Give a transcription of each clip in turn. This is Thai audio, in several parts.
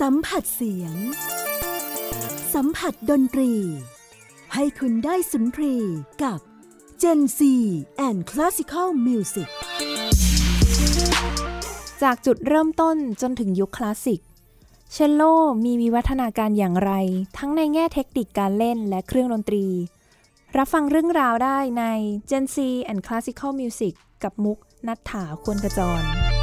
สัมผัสเสียง สัมผัสดนตรี ให้คุณได้สุนทรีกับ Gen C and Classical Music จากจุดเริ่มต้นจนถึงยุคคลาสสิก เชลโลมีวิวัฒนาการอย่างไร ทั้งในแง่เทคนิคการเล่นและเครื่องดนตรี รับฟังเรื่องราวได้ใน Gen C and Classical Music กับมุกนัฐถาควรกระจร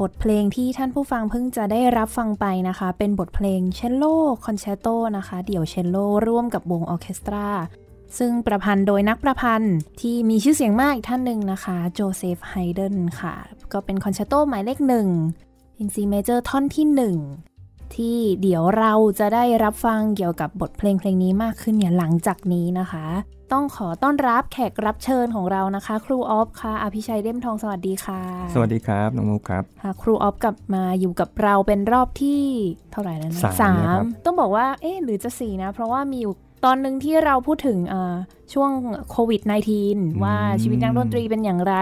บทเพลงที่ท่านผู้ฟังเพิ่งจะได้รับฟังไปนะคะ เป็นบทเพลงเชลโลคอนแชร์โตนะคะ เดี่ยวเชลโลร่วมกับวงออเคสตรา ซึ่งประพันธ์โดยนักประพันธ์ที่มีชื่อเสียงมากอีกท่านหนึ่งนะคะ โจเซฟไฮเดนค่ะ ก็เป็นคอนแชร์โตหมายเลขหนึ่ง in C major ท่อนที่หนึ่ง ที่เดี๋ยวเราจะได้รับฟังเกี่ยวกับบทเพลงเพลงนี้มากขึ้นเนี่ยหลังจากนี้นะคะ ต้องขอต้อนรับแขกรับเชิญของเรานะคะ ครูออฟค่ะอภิชัยเล่มทองสวัสดีค่ะ สวัสดีครับน้องมุกครับค่ะครูออฟกลับมาอยู่กับเราเป็นรอบที่เท่าไหร่แล้วนะสามแล้วครับต้องบอกว่าเอ๊ะหรือจะสี่นะ เพราะว่ามีอยู่ ตอนหนึ่งที่เราพูดถึงเอ่อช่วงโควิด -19 ว่าชีวิตนักดนตรีเป็นอย่างไร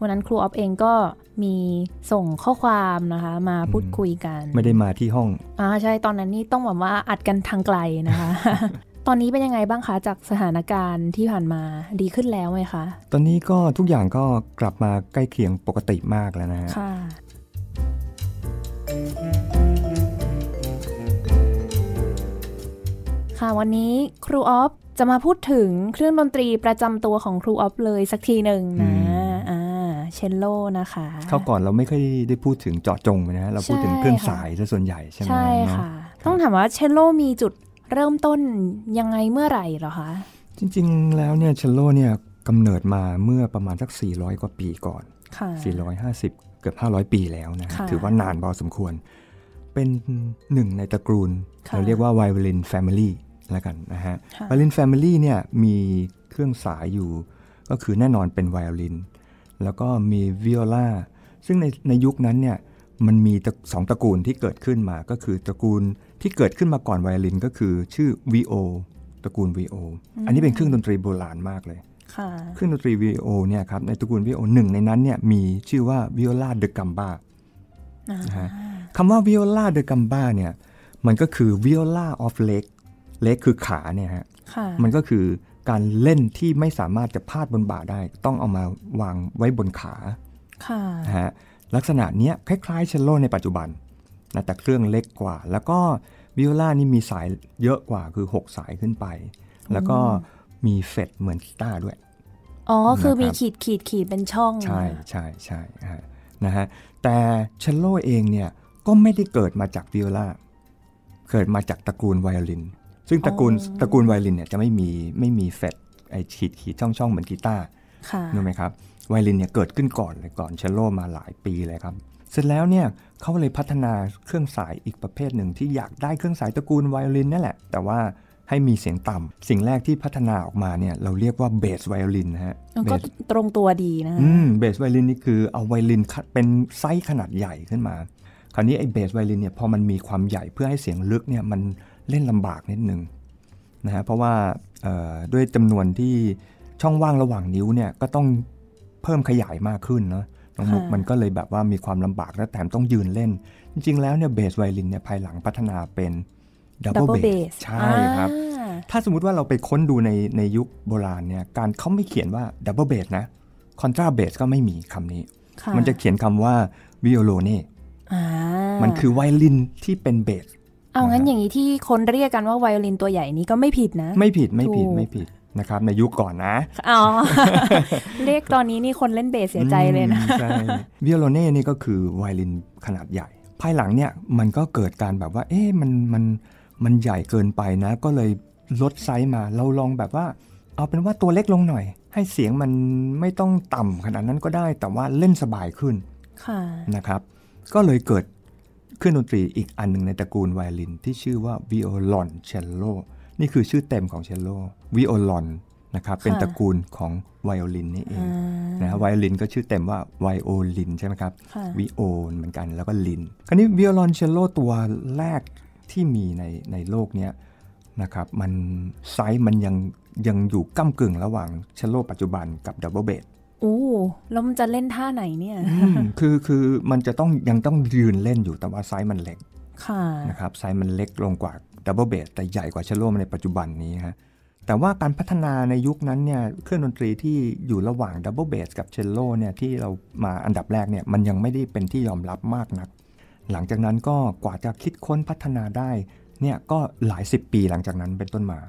วันนั้นครูออฟเองก็มีส่งข้อความนะคะมาพูดคุยกัน ไม่ได้มาที่ห้องอ่าใช่ตอนนั้นนี่ต้องแบบว่าอัดกันทางไกลนะคะ ตอนนี้เป็นยังไงบ้างคะจากสถานการณ์ที่ผ่านมาดีขึ้นแล้วไหมคะ ตอนนี้ก็ทุกอย่างก็กลับมาใกล้เคียงปกติมากแล้วนะฮะค่ะ ค่ะ วันนี้ครูออฟจะมาพูดถึงเครื่องดนตรีประจำตัวของครูออฟเลยสักทีหนึ่งนะอ่าเชลโลนะคะเข้าก่อนเราไม่ค่อยได้พูดถึงเจาะจงนะฮะเราพูดถึงใช่เครื่องค่ะสายซะส่วนใหญ่ใช่ไหมใช่เนาะค่ะ ต้องถามว่าเชลโลมีจุดเริ่มต้นยังไงเมื่อไหร่เหรอคะ จริงๆแล้วเนี่ยเชลโลเนี่ยกำเนิดมาเมื่อประมาณสัก 400 กว่าปีก่อนค่ะ450 เกือบ 500 ปีแล้วนะฮะค่ะถือว่านานพอสมควร เป็นหนึ่งในตระกูลค่ะเราเรียกว่า violin family แล้วกันนะฮะค่ะ violin family เนี่ยมีเครื่องสายอยู่ ก็คือแน่นอนเป็นไวโอลิน แล้วก็มีวิโอลาซึ่งในในยุคนั้นเนี่ยมันมีตระสองตระกูลที่เกิดขึ้นมา ก็คือตระกูลที่เกิดขึ้นมาก่อนไวโอลินก็คือชื่อวีโอตระกูลวีโออันนี้เป็นเครื่องดนตรีโบราณมากเลยค่ะเครื่องดนตรีวีโอเนี่ยครับในตระกูลวีโอหนึ่งในนั้นเนี่ยมีชื่อว่า viola da gamba อ่านะฮะคำว่า viola da gamba เนี่ยมันก็คือ viola of leg leg คือขาเนี่ยฮะค่ะมันก็คือการเล่นที่ไม่สามารถจะพาดบนบ่าได้ ต้องเอามาวางไว้บนขาค่ะนะฮะลักษณะเนี้ยคล้ายๆเชลโลในปัจจุบันนะแต่เครื่องเล็กกว่า แล้วก็วิโอลานี่มีสายเยอะกว่าคือ 6 สายขึ้นไป แล้วก็มี fret เหมือนกีตาร์ด้วย อ๋อ คือมีนะครับขีดขีดขีดเป็นช่อง ใช่ใช่ใช่ฮะนะฮะแต่เชลโลเองเนี่ยก็ไม่ได้เกิดมาจากวิโอลาเกิดมาจากตระกูลไวโอลิน ซึ่งตระกูลตระกูลไวโอลินเนี่ยจะไม่มีไม่มี fret ไอ้ขีดขีดช่องช่องเหมือนกีตาร์ค่ะรู้ไหมครับไวโอลินเนี่ยเกิดขึ้นก่อนเลยก่อนเชลโลมาหลายปีเลยครับ เสร็จแล้วเนี่ยเขาเลยพัฒนาเครื่องสายอีกประเภทหนึ่งที่อยากได้เครื่องสายตระกูลไวโอลินนั่นแหละ แต่ว่าให้มีเสียงต่ำสิ่งแรกที่พัฒนาออกมาเนี่ยเราเรียกว่า bass violin นะฮะแล้วก็เบสตรงตัวดีนะอืม bass violin นี่คือเอาไวโอลินขยายเป็นไซส์ขนาดใหญ่ขึ้นมา คราวนี้ไอ้ bass violin เนี่ยพอมันมีความใหญ่เพื่อให้เสียงลึกเนี่ยมัน เล่นลำบากนิดนึงนะฮะเพราะว่าเอ่อด้วยจำนวนที่ช่องว่างระหว่างนิ้วเนี่ยก็ต้องเพิ่มขยายมากขึ้นเนาะน้องมุกค่ะมันก็เลยแบบว่ามีความลำบากและแถมต้องยืนเล่น จริง ๆ แล้วเนี่ยเบสไวโอลินเนี่ยภายหลังพัฒนาเป็นดับเบิล double เบ bass สใช่ครับอ่าถ้าสมมติว่าเราไปค้นดูในในยุคโบราณเนี่ยการเขาไม่เขียนว่าดับเบิลเบสนะ contrabass ก็ไม่มีคำนี้ค่ะมันจะเขียนคำว่า violoneอ่ามันคือไวโอลินที่เป็นเบส เอางั้นนะฮะอย่างนี้ที่คนเรียกกันว่าไวโอลินตัวใหญ่นี้ก็ไม่ผิดนะ ไม่ผิดไม่ผิดถูกไม่ผิดนะครับ ในยุคก่อนนะอ๋อเรียกตอนนี้นี่คนเล่นเบสเสียใจเลยนะอืมใช่ violone นี่ก็คือไวโอลินขนาดใหญ่ ภายหลังเนี่ยมันก็เกิดการแบบว่า เอ๊ะมันมันมันใหญ่เกินไปนะ ก็เลยลดไซส์มาเราลองแบบว่า เอาเป็นว่าตัวเล็กลงหน่อย ให้เสียงมันไม่ต้องต่ำขนาดนั้นก็ได้ แต่ว่าเล่นสบายขึ้นค่ะนะครับ ก็เลยเกิด เครื่องดนตรีอีกอันหนึ่งในตระกูลไวโอลินที่ชื่อว่า violoncello นี่คือชื่อเต็มของเชลโลวิโอลอนนะครับเป็นค่ะตระกูลของไวโอลินนี่เองอ่านะไวโอลินก็ชื่อเต็มว่าไวโอลินใช่ไหมครับค่ะวิโอเหมือนกันแล้วก็ลิน คราวนี้ violoncello ตัวแรกที่มีในในโลกเนี้ยนะครับมันไซส์มันยังยังอยู่ก้ากึ่งระหว่างเชลโลปัจจุบันกับดับเบิลเบส อู้แล้วมันจะเล่นท่าไหนเนี่ยคือคือมันจะต้องยังต้องยืนเล่นอยู่แต่ว่าไซส์มันเล็กค่ะนะครับไซส์มันเล็กลงกว่าดับเบิลเบสแต่ใหญ่กว่าเชลโลในปัจจุบันนี้ฮะแต่ว่าการพัฒนาในยุคนั้นเนี่ยเครื่องดนตรีที่อยู่ระหว่างดับเบิลเบสกับเชลโลเนี่ยที่เรามาอันดับแรกเนี่ยมันยังไม่ได้เป็นที่ยอมรับมากนัก หลังจากนั้นก็กว่าจะคิดค้นพัฒนาได้เนี่ยก็หลายสิบปีหลังจากนั้นเป็นต้นมา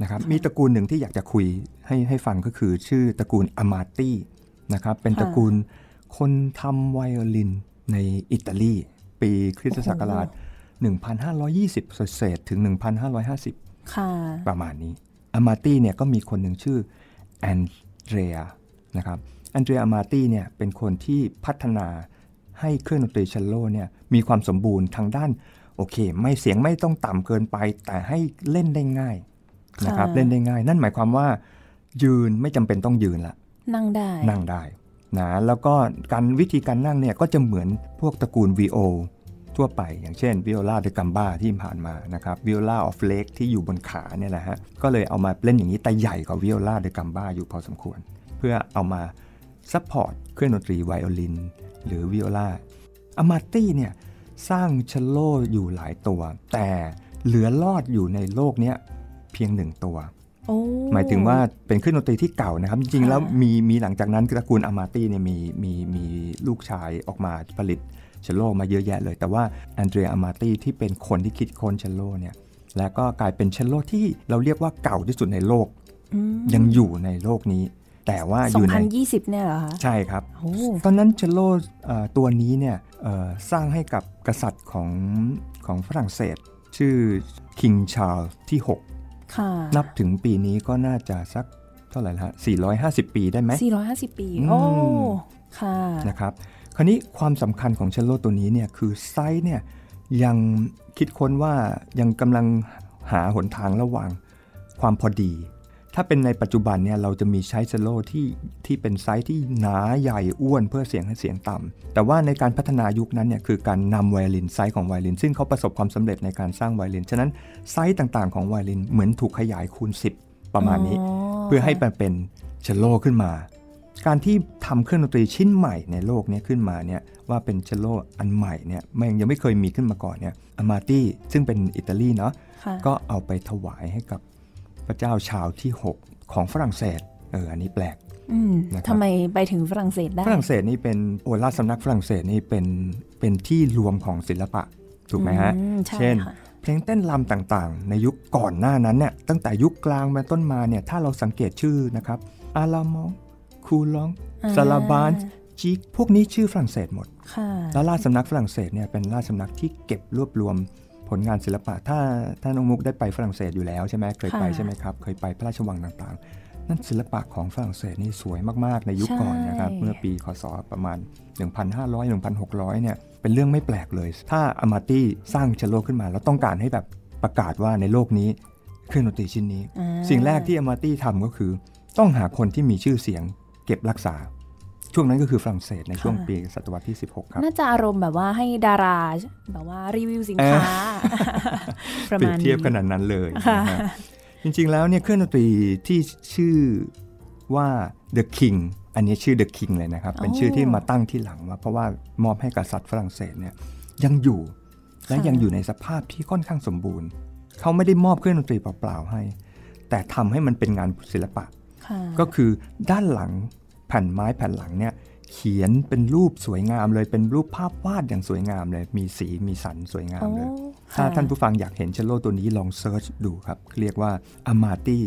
นะครับมีตระกูลหนึ่งที่อยากจะคุยให้ให้ฟังก็คือชื่อตระกูลอามาตี้นะครับเป็นตระกูลคนทำไวโอลินในอิตาลี ปีคริสตศักราช 1,520เศษๆถึง 1,550ค่ะประมาณนี้อามาตี้เนี่ยก็มีคนหนึ่งชื่อแอนเดรียนะครับแอนเดรียอามาตี้เนี่ยเป็นคนที่พัฒนาให้เครื่องดนตรีเชลโลเนี่ยมีความสมบูรณ์ทางด้าน โอเค ไม่เสียงไม่ต้องต่ำเกินไป แต่ให้เล่นได้ง่าย นะครับค่ะเล่นได้ง่าย นั่นหมายความว่า ยืนไม่จำเป็นต้องยืนละ นั่งได้นั่งได้นะแล้วก็การวิธีการนั่งเนี่ยก็จะเหมือนพวกตระกูล VO ทั่วไปอย่างเช่น viola da gamba ที่ผ่านมานะครับ viola of leg ที่อยู่บนขาเนี่ยแหละฮะก็เลยเอามาเล่นอย่างนี้แต่ใหญ่กว่า viola da gamba อยู่พอสมควร เพื่อเอามา support เครื่องดนตรีไวโอลิน หรือวิโอลาอามาตี้เนี่ยสร้างเชลโลอยู่หลายตัว แต่เหลือรอดอยู่ในโลกเนี้ย เพียงหนึ่งตัวโอ้หมายถึงว่าเป็นเครื่องดนตรีที่เก่านะครับ จริงๆค่ะแล้วมีมีหลังจากนั้นตระกูลอามาตี้เนี่ยมีมีมีลูกชายออกมาผลิตเชลโลมาเยอะแยะเลย แต่ว่าแอนเดรียอามาตี้ที่เป็นคนที่คิดค้นเชลโลเนี่ยแล้วก็กลายเป็นเชลโลที่เราเรียกว่าเก่าที่สุดในโลกอืมยังอยู่ในโลกนี้ แต่ว่าอสอยู่งในพันยี่สิบเนี่ยเหรอคะใช่ครับโอ้ตอนนั้นเชลโลเอ่อตัวนี้เนี่ยเอ่อสร้างให้กับกษัตริย์ของของฝรั่งเศส ชื่อ King Charles ที่6ค่ะ นับถึงปีนี้ก็น่าจะสักเท่าไหร่ละฮะ450 ปีได้ไหมสี่ร้อยห้าสิบปีอืมโอ้ ค่ะ นะครับ คราวนี้ความสำคัญของเชลโลตัวนี้เนี่ยคือไซส์เนี่ยยังคิดค้นว่ายังกำลังหาหนทางระหว่างความพอดี ถ้าเป็นในปัจจุบันเนี่ยเราจะมีใช้เชลโลที่ที่เป็นไซส์ที่หนาใหญ่อ้วนเพื่อเสียงให้เสียงต่ำแต่ว่าในการพัฒนายุคนั้นเนี่ยคือการนำไวโอลินไซส์ของไวโอลิน ซึ่งเขาประสบความสำเร็จในการสร้างไวโอลิน ฉะนั้นไซส์ต่างๆของไวโอลินเหมือนถูกขยายคูณ 10 ประมาณนี้ เพื่อให้มันเป็นเชลโลขึ้นมา การที่ทำเครื่องดนตรีชิ้นใหม่ในโลกนี้ขึ้นมาเนี่ยว่าเป็นเชลโลอันใหม่เนี่ยมันยังไม่เคยมีขึ้นมาก่อนเนี่ยอามาตี้ซึ่งเป็นอิตาลีเนาะค่ะก็เอาไปถวายให้กับ พระเจ้าชาวที่ 6 ของฝรั่งเศสเอออันนี้แปลกอืมนะครับทำไมไปถึงฝรั่งเศสได้ฝรั่งเศสนี่เป็นโอราชสำนักฝรั่งเศสนี่เป็นเป็นที่รวมของศิลปะถูกไหมฮะอืใช่เช่นค่ะเพลงเต้นรำต่างๆ ในยุคก่อนหน้านั้นเนี่ยตั้งแต่ยุคกลางมาต้นมาเนี่ยถ้าเราสังเกตชื่อนะครับอาลามองคูลองอ่าซาลาบานจิกพวกนี้ชื่อฝรั่งเศสหมดค่ะแล้วราชสำนักฝรั่งเศสเนี่ยเป็นราชสำนักที่เก็บรวบรวม ผลงานศิลปะ ถ้าถ้าน้องมุกได้ไปฝรั่งเศสอยู่แล้วใช่ไหมเคยไปค่ะใช่ไหมครับเคยไปพระราชวังต่างๆ นั่นศิลปะของฝรั่งเศสนี่สวยมากๆ ในยุคก่อนนะครับใช่เมื่อปีคศประมาณ 1,500 1,600เนี่ยเป็นเรื่องไม่แปลกเลย ถ้าอามาตี้สร้างเชลโลขึ้นมา แล้วต้องการให้แบบประกาศว่าในโลกนี้เครื่องดนตรีชิ้นนี้อ่าสิ่งแรกที่อามาตี้ทำก็คือ ต้องหาคนที่มีชื่อเสียงเก็บรักษา ช่วงนั้นก็คือฝรั่งเศสในช่วงปีศตวรรษที่ 16 ครับ น่าจะอารมณ์แบบว่าให้ดาราแบบว่ารีวิวสินค้าประเปรียมาบณเทียบขนี้นาดนั้นเลยค่ะนะฮะจริง ๆ แล้วเนี่ยเครื่องดนตรีที่ชื่อว่า The King อันนี้ชื่อ The King เลยนะครับ เป็นชื่อที่มาตั้งที่หลังว่าเพราะว่ามอบให้กษัตริย์ฝรั่งเศสเนี่ยยังอยู่และยังอยู่ในสภาพที่ค่อนข้างสมบูรณ์ เขาไม่ได้มอบเครื่องดนตรีเปล่าๆให้ แต่ทำให้มันเป็นงานศิลปะค่ะก็คือด้านหลังแผ่นไม้แผ่นหลังเนี่ยเขียนเป็นรูปสวยงามเลยเป็นรูปภาพวาดอย่างสวยงามเลย มีสีมีสันสวยงามโอ้เลยค่ะถ้าท่านผู้ฟังอยากเห็นเชลโลตัวนี้ลอง search ดูครับ เรียกว่า Amati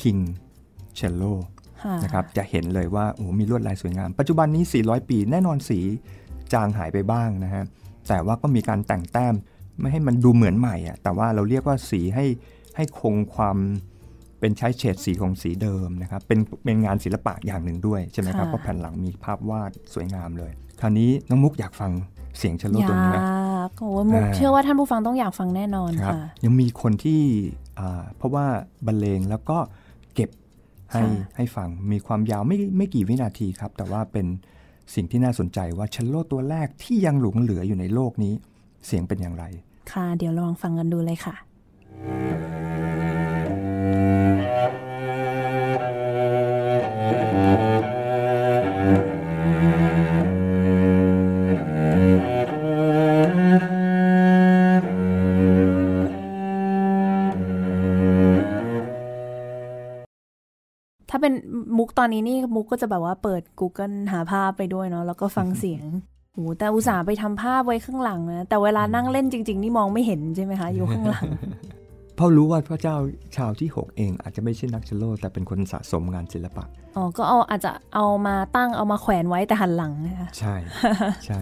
King Cello ค่ะนะครับจะเห็นเลยว่าโอ้โหมีลวดลายสวยงาม ปัจจุบันนี้ 400 ปีแน่นอนสีจางหายไปบ้างนะฮะแต่ว่าก็มีการแต่งแต้มไม่ให้มันดูเหมือนใหม่อะแต่ว่าเราเรียกว่าสีให้ให้คงความ เป็นใช้เฉดสีของสีเดิมนะครับ เป็นเป็นงานศิลปะอย่างหนึ่งด้วยใช่ไหมครับค่ะเพราะแผ่นหลังมีภาพวาดสวยงามเลย คราวนี้น้องมุกอยากฟังเสียงเชลโลอตัวนี้ไหมยากโอ้ยมุกอ่าเชื่อว่าท่านผู้ฟังต้องอยากฟังแน่นอนครับค่ะ ยังมีคนที่อ่าเพราะว่าบรรเลงแล้วก็เก็บให้ค่ะให้ฟัง มีความยาวไม่ไม่กี่วินาทีครับ แต่ว่าเป็นสิ่งที่น่าสนใจว่าเชลโลตัวแรกที่ยังหลงเหลืออยู่ในโลกนี้ เสียงเป็นอย่างไร ค่ะ เดี๋ยวลองฟังกันดูเลยค่ะ ถ้าเป็นมุกตอนนี้นี่มุกก็จะแบบว่าเปิด Google หาภาพไปด้วยเนาะแล้วก็ฟังเสียงโอ้แต่อุตส่าห์ไปทำภาพไว้ข้างหลังนะแต่เวลานั่งเล่นจริง ๆ นี่มองไม่เห็นใช่ไหมคะ อยู่ข้างหลัง เพราะรู้ว่าพระเจ้าชาวที่6เอง อาจจะไม่ใช่นักเชลโลแต่เป็นคนสะสมงานศิลปะอ๋อก็เอาอาจจะเอามาตั้งเอามาแขวนไว้แต่หันหลังนะคะใช่ใช่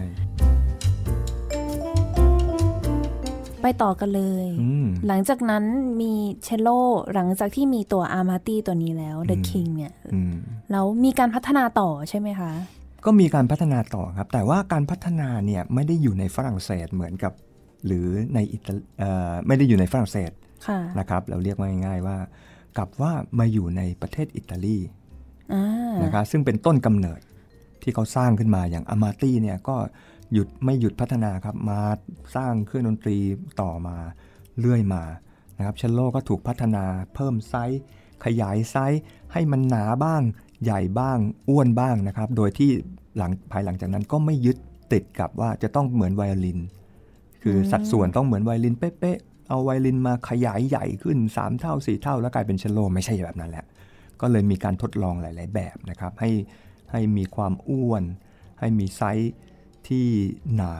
ไปต่อกันเลยอืมหลังจากนั้นมีเชลโลหลังจากที่มีตัวอาร์มาตี้ตัวนี้แล้ว The อืม King เนี่ยอืมแล้วมีการพัฒนาต่อใช่ไหมคะ ก็มีการพัฒนาต่อครับ แต่ว่าการพัฒนาเนี่ยไม่ได้อยู่ในฝรั่งเศสเหมือนกับหรือในอิตาเอ่อไม่ได้อยู่ในฝรั่งเศสค่ะ นะครับ เราเรียกว่าง่ายๆว่ากับว่ามาอยู่ในประเทศอิตาลีอ่านะครับซึ่งเป็นต้นกำเนิดที่เขาสร้างขึ้นมาอย่างอามาตี้เนี่ยก็หยุดไม่หยุดพัฒนาครับมาสร้างเครื่องดนตรีต่อมาเรื่อยมานะครับเชลโลก็ถูกพัฒนาเพิ่มไซส์ขยายไซส์ให้มันหนาบ้าง ใหญ่บ้างอ้วนบ้างนะครับ โดยที่หลังภายหลังจากนั้นก็ไม่ยึดติดกับว่าจะต้องเหมือนไวโอลิน คือสัดส่วนต้องเหมือนไวโอลินเป๊ะๆ เอาไวโอลินมาขยายใหญ่ขึ้น 3 เท่า 4 เท่า แล้วกลายเป็นเชลโลไม่ใช่แบบนั้นแหละ ก็เลยมีการทดลองหลาย ๆ แบบนะครับ ให้ให้มีความอ้วน ให้มีไซส์ที่หนา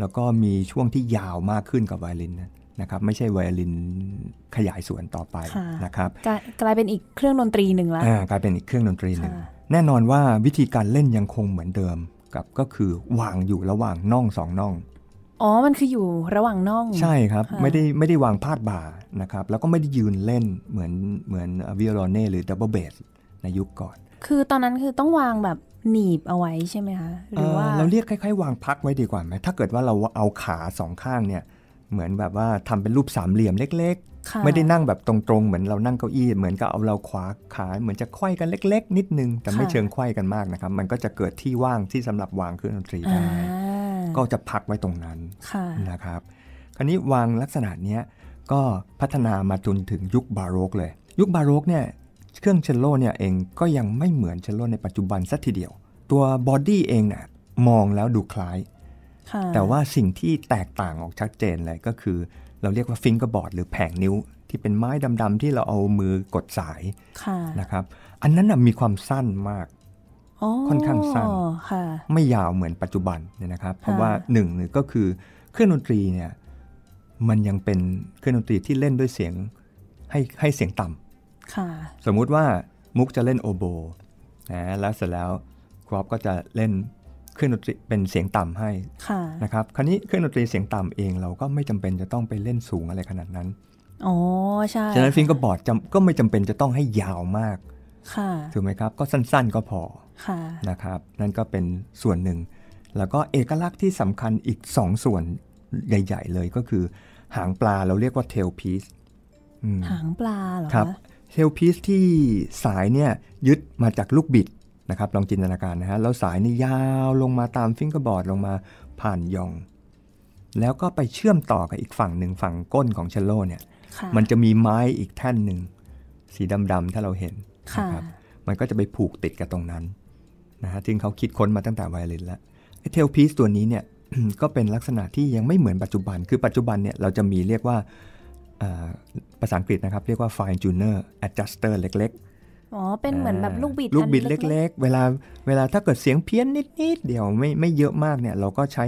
แล้วก็มีช่วงที่ยาวมากขึ้นกับไวโอลินนะครับไม่ใช่ไวโอลินขยายส่วนต่อไปค่ะนะครับกลายกลายเป็นอีกเครื่องดนตรีหนึ่งละอ่ากลายเป็นอีกเครื่องดนตรีหนึ่งค่ะแน่นอนว่าวิธีการเล่นยังคงเหมือนเดิมกับก็คือวางอยู่ระหว่างน่องสองน่อง อ๋อ มันคืออยู่ระหว่างน่อง ใช่ครับค่ะไม่ได้ไม่ได้วางพาดบ่านะครับ แล้วก็ไม่ได้ยืนเล่นเหมือนเหมือน violone หรือดับเบิลเบสในยุคก่อน คือตอนนั้นคือต้องวางแบบหนีบเอาไว้ใช่ไหมคะ หรือว่าเเราเรียกคล้ายๆ วางพักไว้ดีกว่าไหม ถ้าเกิดว่าเราเอาขาสองข้างเนี่ย เหมือนแบบว่าทำเป็นรูปสามเหลี่ยมเล็กค่ะๆ ไม่ได้นั่งแบบตรงๆ เหมือนเรานั่งเก้าอี้ เหมือนกับเอาเราขวาขาเหมือนจะไขว้กันเล็ก ๆ นิดนึง แต่ไม่เชิงไขว้กันมากนะครับ มันก็จะเกิดที่ว่างที่สำหรับวางเครื่องดนตรีอ่าได้ก็จะพักไว้ตรงนั้นค่ะนะครับ คราวนี้วางลักษณะเนี้ยก็พัฒนามาจนถึงยุคบาโรกเลย ยุคบาโรกเนี่ยเครื่องเชลโลเนี่ยเองก็ยังไม่เหมือนเชลโลในปัจจุบันสักทีเดียว ตัว body เองน่ะมองแล้วดูคล้ายค่ะแต่ว่าสิ่งที่แตกต่างออกชัดเจนเลยก็คือ เราเรียกว่า fingerboard หรือแผงนิ้ว ที่เป็นไม้ดำๆที่เราเอามือกดสายค่ะนะครับ อันนั้นนะมีความสั้นมากค่อนข้างสั้นค่ะไม่ยาวเหมือนปัจจุบันเนี่ยนะครับ เพราะค่ะว่าหนึ่งเนี่ยก็คือเครื่องดนตรีเนี่ยมันยังเป็นเครื่องดนตรีที่เล่นด้วยเสียงให้ให้เสียงต่ำค่ะสมมุติว่ามุกจะเล่นโอโบนะแล้วเสร็จแล้วครอปก็จะเล่น เครื่องดนตรีเป็นเสียงต่ำให้ค่ะนะครับคราวนี้เครื่องดนตรีเสียงต่ำเองเราก็ไม่จำเป็นจะต้องไปเล่นสูงอะไรขนาดนั้นอ๋อใช่ฉะนั้นฟิงเกอร์บอร์ดจำก็ไม่จำเป็นจะต้องให้ยาวมากค่ะถูกไหมครับ ก็สั้นๆก็พอค่ะนะครับ นั่นก็เป็นส่วนหนึ่ง แล้วก็เอกลักษณ์ที่สำคัญอีก 2 ส่วนใหญ่ ๆ เลยก็คือ หางปลาเราเรียกว่า tail piece อืมหางปลาเหรอครับคะ tail piece ที่สายเนี่ยยึดมาจากลูกบิด นะครับลองจินตนาการนะฮะแล้วสายนี่ยาวลงมาตามฟิงเกอร์บอร์ดลงมาผ่านยอง แล้วก็ไปเชื่อมต่อกับอีกฝั่งหนึ่งฝั่งก้นของเชลโลเนี่ยค่ะมันจะมีไม้อีกแท่นหนึ่งสีดำๆถ้าเราเห็นค่ะนะครับมันก็จะไปผูกติดกับตรงนั้นนะฮะซึ่งเขาคิดค้นมาตั้งแต่ไวโอลินแล้วไอ้เทลพีซตัวนี้เนี่ยก็เป็นลักษณะที่ยังไม่เหมือนปัจจุบัน คือปัจจุบันเนี่ยเราจะมีเรียกว่าอ่าภาษาอังกฤษนะครับ เรียกว่า fine tuner adjuster เล็ก อ๋อ เป็นเหมือนแบบลูกบิดๆลูกบิดอันเล็ก ๆ เวลาเวลาถ้าเกิดเสียงเพี้ยนนิดๆเดียวไม่ไม่เยอะมากเนี่ย เราก็ใช้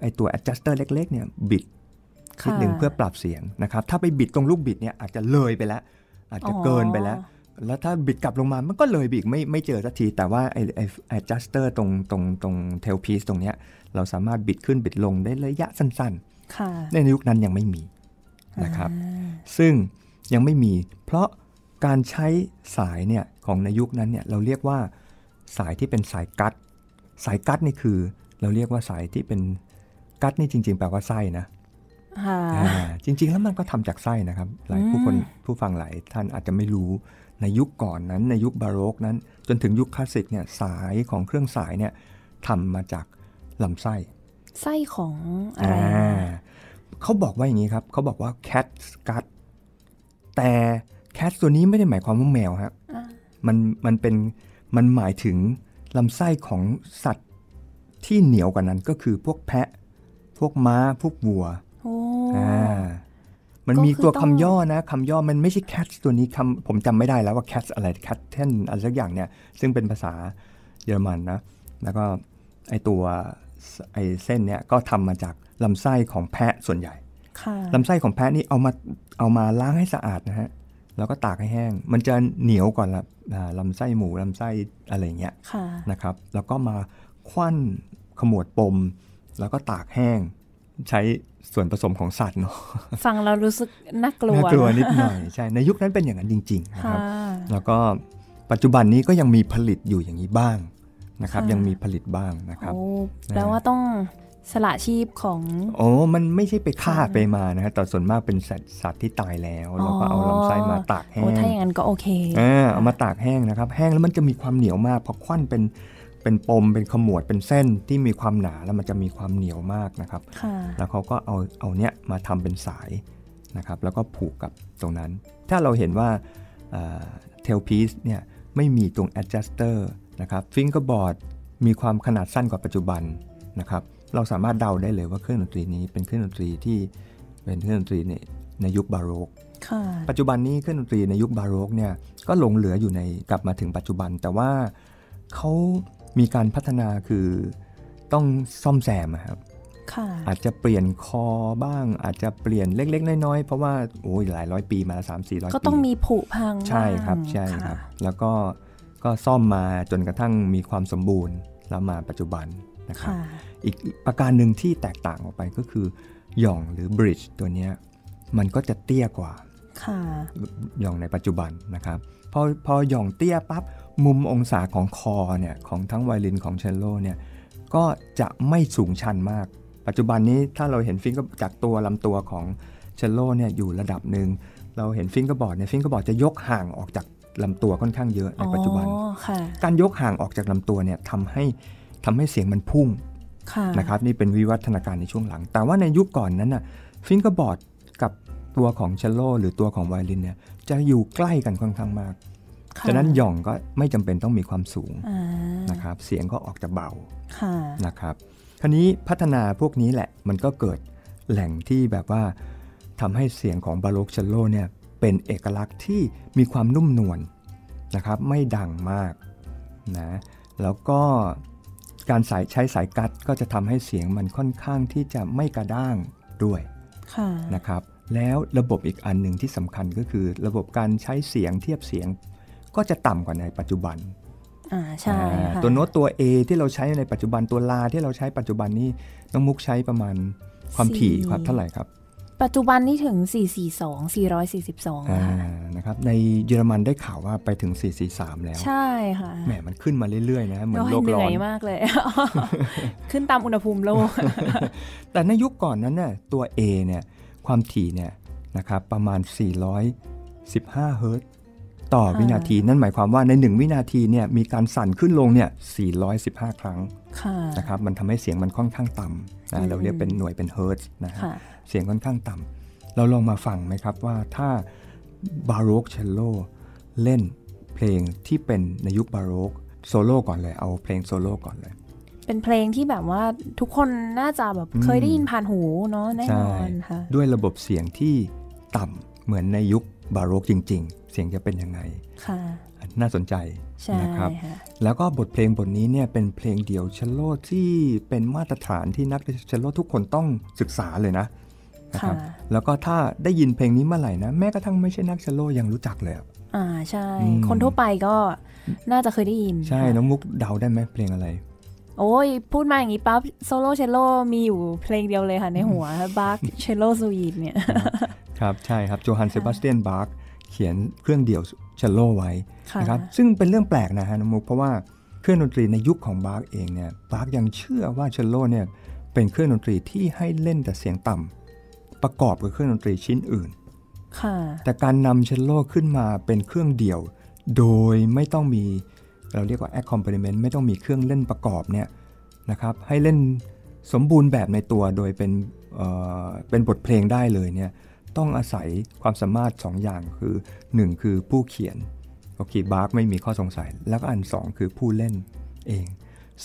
ไอ้ตัว adjuster เล็กๆเนี่ยบิดๆนิดหนึ่งเพื่อปรับเสียงนะครับ ถ้าไปบิดตรงลูกบิดเนี่ยอาจจะเลยไปแล้ว อาจจะเกินไปแล้ว แล้วถ้าบิดกลับลงมามันก็เลยไปอีกไม่ไม่เจอสักที แต่ว่าไอ้ไอ้ adjuster ตรงตรงตรง tail piece ตรงเนี้ยเราสามารถบิดขึ้นบิดลงได้ระยะสั้นค่ะๆในยุคนั้นยังไม่มีนะครับ ซึ่งยังไม่มีเพราะ การใช้สายเนี่ยของในยุคนั้นเนี่ยเราเรียกว่าสายที่เป็นสายกัด สายกัดนี่คือเราเรียกว่าสายที่เป็นกัดนี่จริง ๆ แปลว่าไส้นะค่ะอ่าจริง ๆ แล้วมันก็ทำจากไส้นะครับ หลายผู้คนอืมผู้ฟังหลายท่านอาจจะไม่รู้ในยุคก่อนนั้น ในยุคบาโรกนั้น จนถึงยุคคลาสสิกเนี่ยสายของเครื่องสายเนี่ยทำมาจากลำไส้ ไส้ของอะไรอ่านะเขาบอกว่าอย่างนี้ครับเขาบอกว่า cat gut แต่ cat ตัวนี้ไม่ได้หมายความว่าแมวฮะอ่ามันมันเป็นมันหมายถึงลำไส้ของสัตว์ที่เหนียวกว่านั้นก็คือพวกแพะ พวกม้า พวกวัวโอ้อ่ามันก็มีคือตัวต้องคำย่อนะคำย่อมันไม่ใช่ cat ตัวนี้คำผมจำไม่ได้แล้วว่า cat อะไร cat เท่นอะไรสักอย่างเนี่ยซึ่งเป็นภาษาเยอรมันนะ แล้วก็ไอตัวไอเส้นเนี่ยก็ทำมาจากลำไส้ของแพะส่วนใหญ่ค่ะลำไส้ของแพะนี่เอามาเอามาล้างให้สะอาดนะฮะ แล้วก็ตากให้แห้ง มันจะเหนียวกว่าละอ่าลำไส้หมูลำไส้อะไรเงี้ยค่ะนะครับ แล้วก็มาควันขมวดปม แล้วก็ตากแห้ง ใช้ส่วนผสมของสัตว์เนาะฟังเรารู้สึกน่ากลัวน่ากลัวนะนิดหน่อยใช่ในยุคนั้นเป็นอย่างนั้นจริงๆนะคค่ะรับ แล้วก็ปัจจุบันนี้ก็ยังมีผลิตอยู่อย่างนี้บ้างนะครับค่ะยังมีผลิตบ้างนะครับโอ้แปลว่าต้อง สละชีพของโอ้มันไม่ใช่ไปฆ่าค่ะไปมานะฮะแต่ส่วนมากเป็นสัตว์สัตว์ที่ตายแล้วเราก็เอาลำไส้มาตากแห้โอ้งถ้าอย่างนั้นก็โอเคอ่าเอามาตากแห้งนะครับ แห้งแล้วมันจะมีความเหนียวมากพอควันเป็นเป็นปมเป็นขมวดเป็นเส้นที่มีความหนาแล้วมันจะมีความเหนียวมากนะครับค่ะแล้วเขาก็เอาเอาเนี้ยมาทำเป็นสายนะครับแล้วก็ผูกกับตรงนั้น ถ้าเราเห็นว่าเทลพีซเนี่ยไม่มีตรง adjuster นะครับฟิงเกอร์บอร์ดมีความขนาดสั้นกว่าปัจจุบันนะครับ เราสามารถเดาได้เลยว่าเครื่องดนตรีนี้เป็นเครื่องดนตรีที่เป็นเครื่องดนตรีในในยุคบาโรกค่ะปัจจุบันนี้เครื่องดนตรีในยุคบาโรกเนี่ยก็หลงเหลืออยู่ในกลับมาถึงปัจจุบัน แต่ว่าเขามีการพัฒนาคือต้องซ่อมแซมอะครับค่ะอาจจะเปลี่ยนคอบ้าง อาจจะเปลี่ยนเล็ก ๆ น้อย ๆ เพราะว่าโอ้ยหลายร้อยปีมาแล้วสามสี่ร้อยปีก็ต้องมีผุพังใช่ครับางใช่ครับะแล้วก็ก็ซ่อมมาจนกระทั่งมีความสมบูรณ์แล้วมาปัจจุบันนะครับค่ะ อีกประการหนึ่งที่แตกต่างออกไปก็คือหย่องหรือบริดจ์ตัวเนี้ยมันก็จะเตี้ยกว่าค่ะหย่องในปัจจุบันนะครับพอพอหย่องเตี้ยปั๊บมุมองศาของคอเนี่ยของทั้งไวโอลินของเชลโลเนี่ยก็จะไม่สูงชันมาก ปัจจุบันนี้ถ้าเราเห็นฟิงเกอร์จากตัวลำตัวของเชลโลเนี่ยอยู่ระดับหนึ่งเราเห็น fingerboard เนี่ย fingerboard จะยกห่างออกจากลำตัวค่อนข้างเยอะในปัจจุบันอ๋อค่ะการยกห่างออกจากลำตัวเนี่ยทำให้ทำให้เสียงมันพุ่งค่ะ นะครับนี่เป็นวิวัฒนาการในช่วงหลัง แต่ว่าในยุคก่อนนั้นน่ะ fingerboard กับตัวของเชลโลหรือตัวของไวโอลินเนี่ยจะอยู่ใกล้กันค่อนข้างมากค่ะฉะนั้นหย่องก็ไม่จำเป็นต้องมีความสูงอ่านะครับเสียงก็ออกจะเบาค่ะนะครับคราวนี้พัฒนาพวกนี้แหละมันก็เกิดแหล่งที่แบบว่าทำให้เสียงของบาโลกเชลโลเนี่ยเป็นเอกลักษณ์ที่มีความนุ่มนวลนะครับไม่ดังมากนะแล้วก็ การสายใช้สายกัดก็จะทำให้เสียงมันค่อนข้างที่จะไม่กระด้างด้วยค่ะนะครับ แล้วระบบอีกอันหนึ่งที่สำคัญก็คือ ระบบการใช้เสียงเทียบเสียง ก็จะต่ำกว่าในปัจจุบันอ่าใช่อ่าค่ะตัวโน้ตตัว A ที่เราใช้ในปัจจุบันตัวลาที่เราใช้ปัจจุบันนี้น้องมุกใช้ประมาณความถี่ครับเท่าไหร่ครับ ปัจจุบันนี่ถึง 442 442อ่าค่ะนะครับในเยอรมันได้ข่าวว่าไปถึง 443 แล้ว ใช่ค่ะ แหมมันขึ้นมาเรื่อย ๆ นะ เหมือนโลกเหร้นื่ออนยมากเลย ขึ้นตามอุณหภูมิโลก แต่ในยุคก่อนนั้นน่ะตัว A เนี่ยความถี่เนี่ยนะครับประมาณ 415 เฮิรตซ์ต่อค่ะวินาที นั่นหมายความว่าใน 1 วินาทีเนี่ยมีการสั่นขึ้นลงเนี่ย 415 ครั้งค่ะนะครับมันทำให้เสียงมันค่อนข้างต่ำอืนะมเราเรียกเป็นหน่วยเป็นเฮิรตซ์นะฮะค่ะ เสียงค่อนข้างต่ำเราลองมาฟังไหมครับว่าถ้า baroque cello เล่นเพลงที่เป็นในยุคบาโรกโซโล่ก่อนเลย เอาเพลงโซโล่ก่อนเลย เป็นเพลงที่แบบว่าทุกคนน่าจะแบบอืมเคยได้ยินผ่านหูเนาะแน่นอนค่ะด้วยระบบเสียงที่ต่ำเหมือนในยุคบาโรกจริง ๆ เสียงจะเป็นยังไงค่ะน่าสนใจใช่นะครับค่ะแล้วก็บทเพลงบทนี้เนี่ยเป็นเพลงเดี่ยวเชลโลที่เป็นมาตรฐานที่นักเชลโลทุกคนต้องศึกษาเลยนะ นะครับค่ะแล้วก็ถ้าได้ยินเพลงนี้เมื่อไหร่นะ แม้กระทั่งไม่ใช่นักเชลโลยังรู้จักเลยอะอ่าใช่อืมคนทั่วไปก็น่าจะเคยได้ยิน ใช่ค่ะน้องมุกเดาได้ไหมเพลงอะไร โอ้ย พูดมาอย่างนี้ปั๊บ solo celloมีอยู่เพลงเดียวเลยค่ะ ในหัวบาค cello suite เนี่ย ครับ ใช่ครับโจฮันเซบาสเตียนบาร์กเขียนเครื่องเดี่ยวเชลโลไว้ค่ะนะครับซึ่งเป็นเรื่องแปลกนะฮะน้องมุกเพราะว่าเครื่องดนตรีในยุคของบาร์กเองเนี่ยบาร์กยังเชื่อว่าเชลโลเนี่ยเป็นเครื่องดนตรีที่ให้เล่นแต่เสียงต่ำ ประกอบกับเครื่องดนตรีชิ้นอื่นค่ะแต่การนำเชลโลขึ้นมาเป็นเครื่องเดี่ยว โดยไม่ต้องมีเราเรียกว่า accompaniment ไม่ต้องมีเครื่องเล่นประกอบเนี่ยนะครับ ให้เล่นสมบูรณ์แบบในตัวโดยเป็นเอ่อเป็นบทเพลงได้เลยเนี่ยต้องอาศัยความสามารถ 2 อย่างคือ 1 คือผู้เขียนโอเคบาร์กไม่มีข้อสงสัย แล้วก็อัน 2 คือผู้เล่นเอง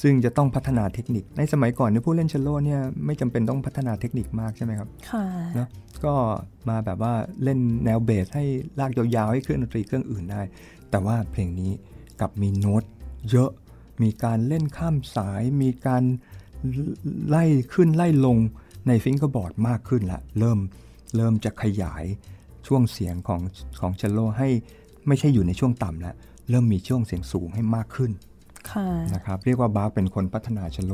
ซึ่งจะต้องพัฒนาเทคนิค ในสมัยก่อนเนี่ยผู้เล่นเชลโลเนี่ยไม่จำเป็นต้องพัฒนาเทคนิคมากใช่ไหมครับ ค่ะนะก็มาแบบว่าเล่นแนวเบสให้ลากยาวๆให้เครื่องดนตรีเครื่องอื่นได้ แต่ว่าเพลงนี้กลับมีโน้ตเยอะ มีการเล่นข้ามสาย มีการไล่ขึ้นไล่ลงใน fingerboard มากขึ้นละ เริ่มเริ่มจะขยายช่วงเสียงของของเชลโลให้ไม่ใช่อยู่ในช่วงต่ำแล้ว เริ่มมีช่วงเสียงสูงให้มากขึ้นค่ะ นะครับเรียกว่าบาร์กเป็นคนพัฒนาเชลโล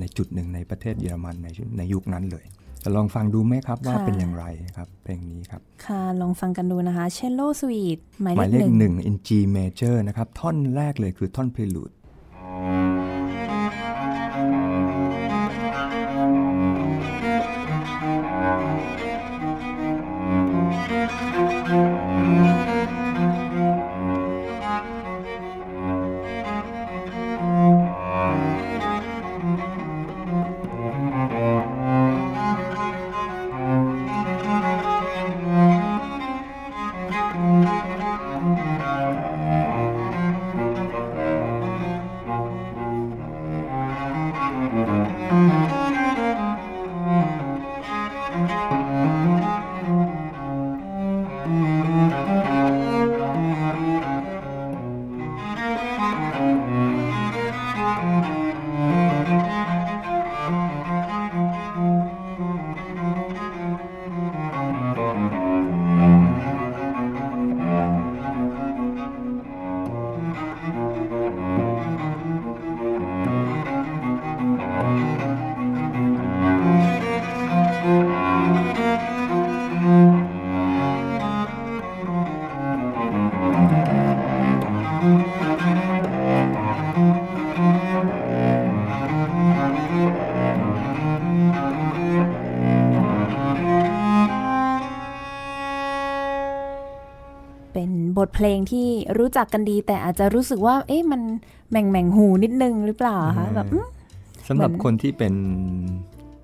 ในจุดหนึ่งในประเทศเยอรมันในในยุคนั้นเลยจะลองฟังดูไหมครับว่าค่ะเป็นอย่างไรครับเพลงนี้ครับ ค่ะลองฟังกันดูนะคะเชลโลสวีทหมายหมายเลเลขขหหนึ่นึ่งง in G major นะครับท่อนแรกเลยคือท่อน prelude เป็น เพลงที่รู้จักกันดี แต่อาจจะรู้สึกว่า เอ๊ะมันแหม่งแหม่งๆหูนิดนึงหรือเปล่าคะแบบอืมสำหรับเหมือนคนที่เป็น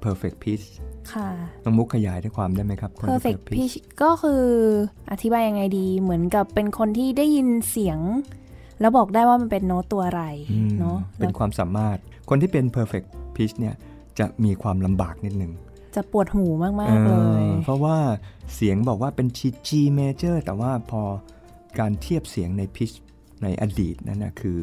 perfect pitch ค่ะน้องมุกขยายได้ความได้ไหมครับคนที่ perfect pitch ก็คืออธิบายยังไงดี เหมือนกับเป็นคนที่ได้ยินเสียง แล้วบอกได้ว่ามันเป็นโน้ตตัวอะไรอืมเนาะเป็นความสามารถ คนที่เป็น perfect pitch เนี่ยจะมีความลำบากนิดหนึ่งจะปวดหูมาก ๆ เลยออเพราะว่าเสียงบอกว่าเป็น G G major แต่ว่าพอ การเทียบเสียงใน pitch ในอดีตนั้นนะคือ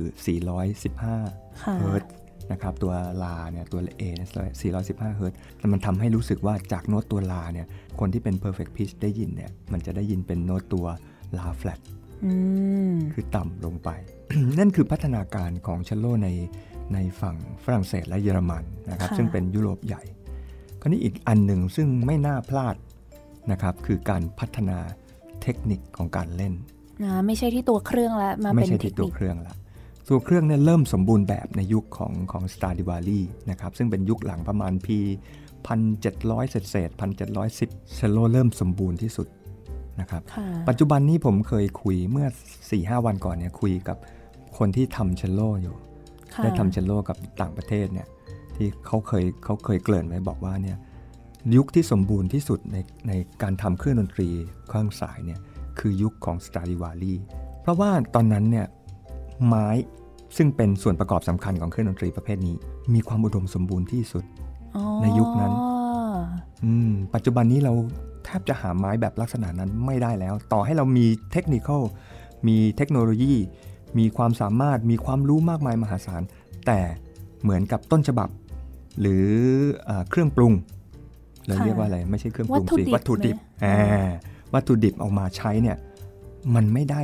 415ค่ะเฮิร์ตซ์นะครับตัวลาเนี่ยตัว A เนี่ย415 เฮิร์ตซ์แต่มันทำให้รู้สึกว่าจากโน้ตตัวลาเนี่ยคนที่เป็น perfect pitch ได้ยินเนี่ยมันจะได้ยินเป็นโน้ตตัวลา flat อืมคือต่ำลงไป นั่นคือพัฒนาการของเชลโลในในฝั่งฝรั่งเศสและเยอรมันนะครับค่ะซึ่งเป็นยุโรปใหญ่คราวนี้อีกอันหนึ่งซึ่งไม่น่าพลาดนะครับคือการพัฒนาเทคนิคของการเล่นอ่า ไม่ใช่ที่ตัวเครื่องแล้วมาไม่เป็นใช่เทที่คตัวนิคเครื่องละตัวเครื่องเนี่ยเริ่มสมบูรณ์แบบในยุคของของสตราดิวารีนะครับซึ่งเป็นยุคหลังประมาณปี1700 เศษเศษ1710เชลโลเริ่มสมบูรณ์ที่สุดนะครับค่ะปัจจุบันนี้ผมเคยคุยเมื่อ 4-5 วันก่อนเนี่ยคุยกับคนที่ทำเชลโลอยู่ค่ะได้ทำเชลโลกับต่างประเทศเนี่ยที่เขาเคยเขาเคยเกริ่นไว้บอกว่าเนี่ยยุคที่สมบูรณ์ที่สุดในในการทำเครื่องดนตรีเครื่องสายเนี่ย คือยุคของสต r ดิวารีเพราะว่าตอนนั้นเนี่ยไม้ซึ่งเป็นส่วนประกอบสำคัญของเครื่องดนตรีประเภทนี้ มีความอุดมสมบูรณ์ที่สุดอ๋อในยุคนั้นอืมปัจจุบันนี้เราแทบจะหาไม้แบบลักษณะนั้นไม่ได้แล้ว ต่อให้เรามีเทคนิคมีเทคโนโลยี มีความสามารถมีความรู้มากมายมหาศาล แต่เหมือนกับต้นฉบับ หรืออาเครื่องปรุง เราค่ะเรียกว่าอะไร ไม่ใช่เครื่องปรุงวัตถุสิดิบวัตถุดิบไหมอ่า วัตถุดิบเอามาใช้เนี่ยมันไม่ได้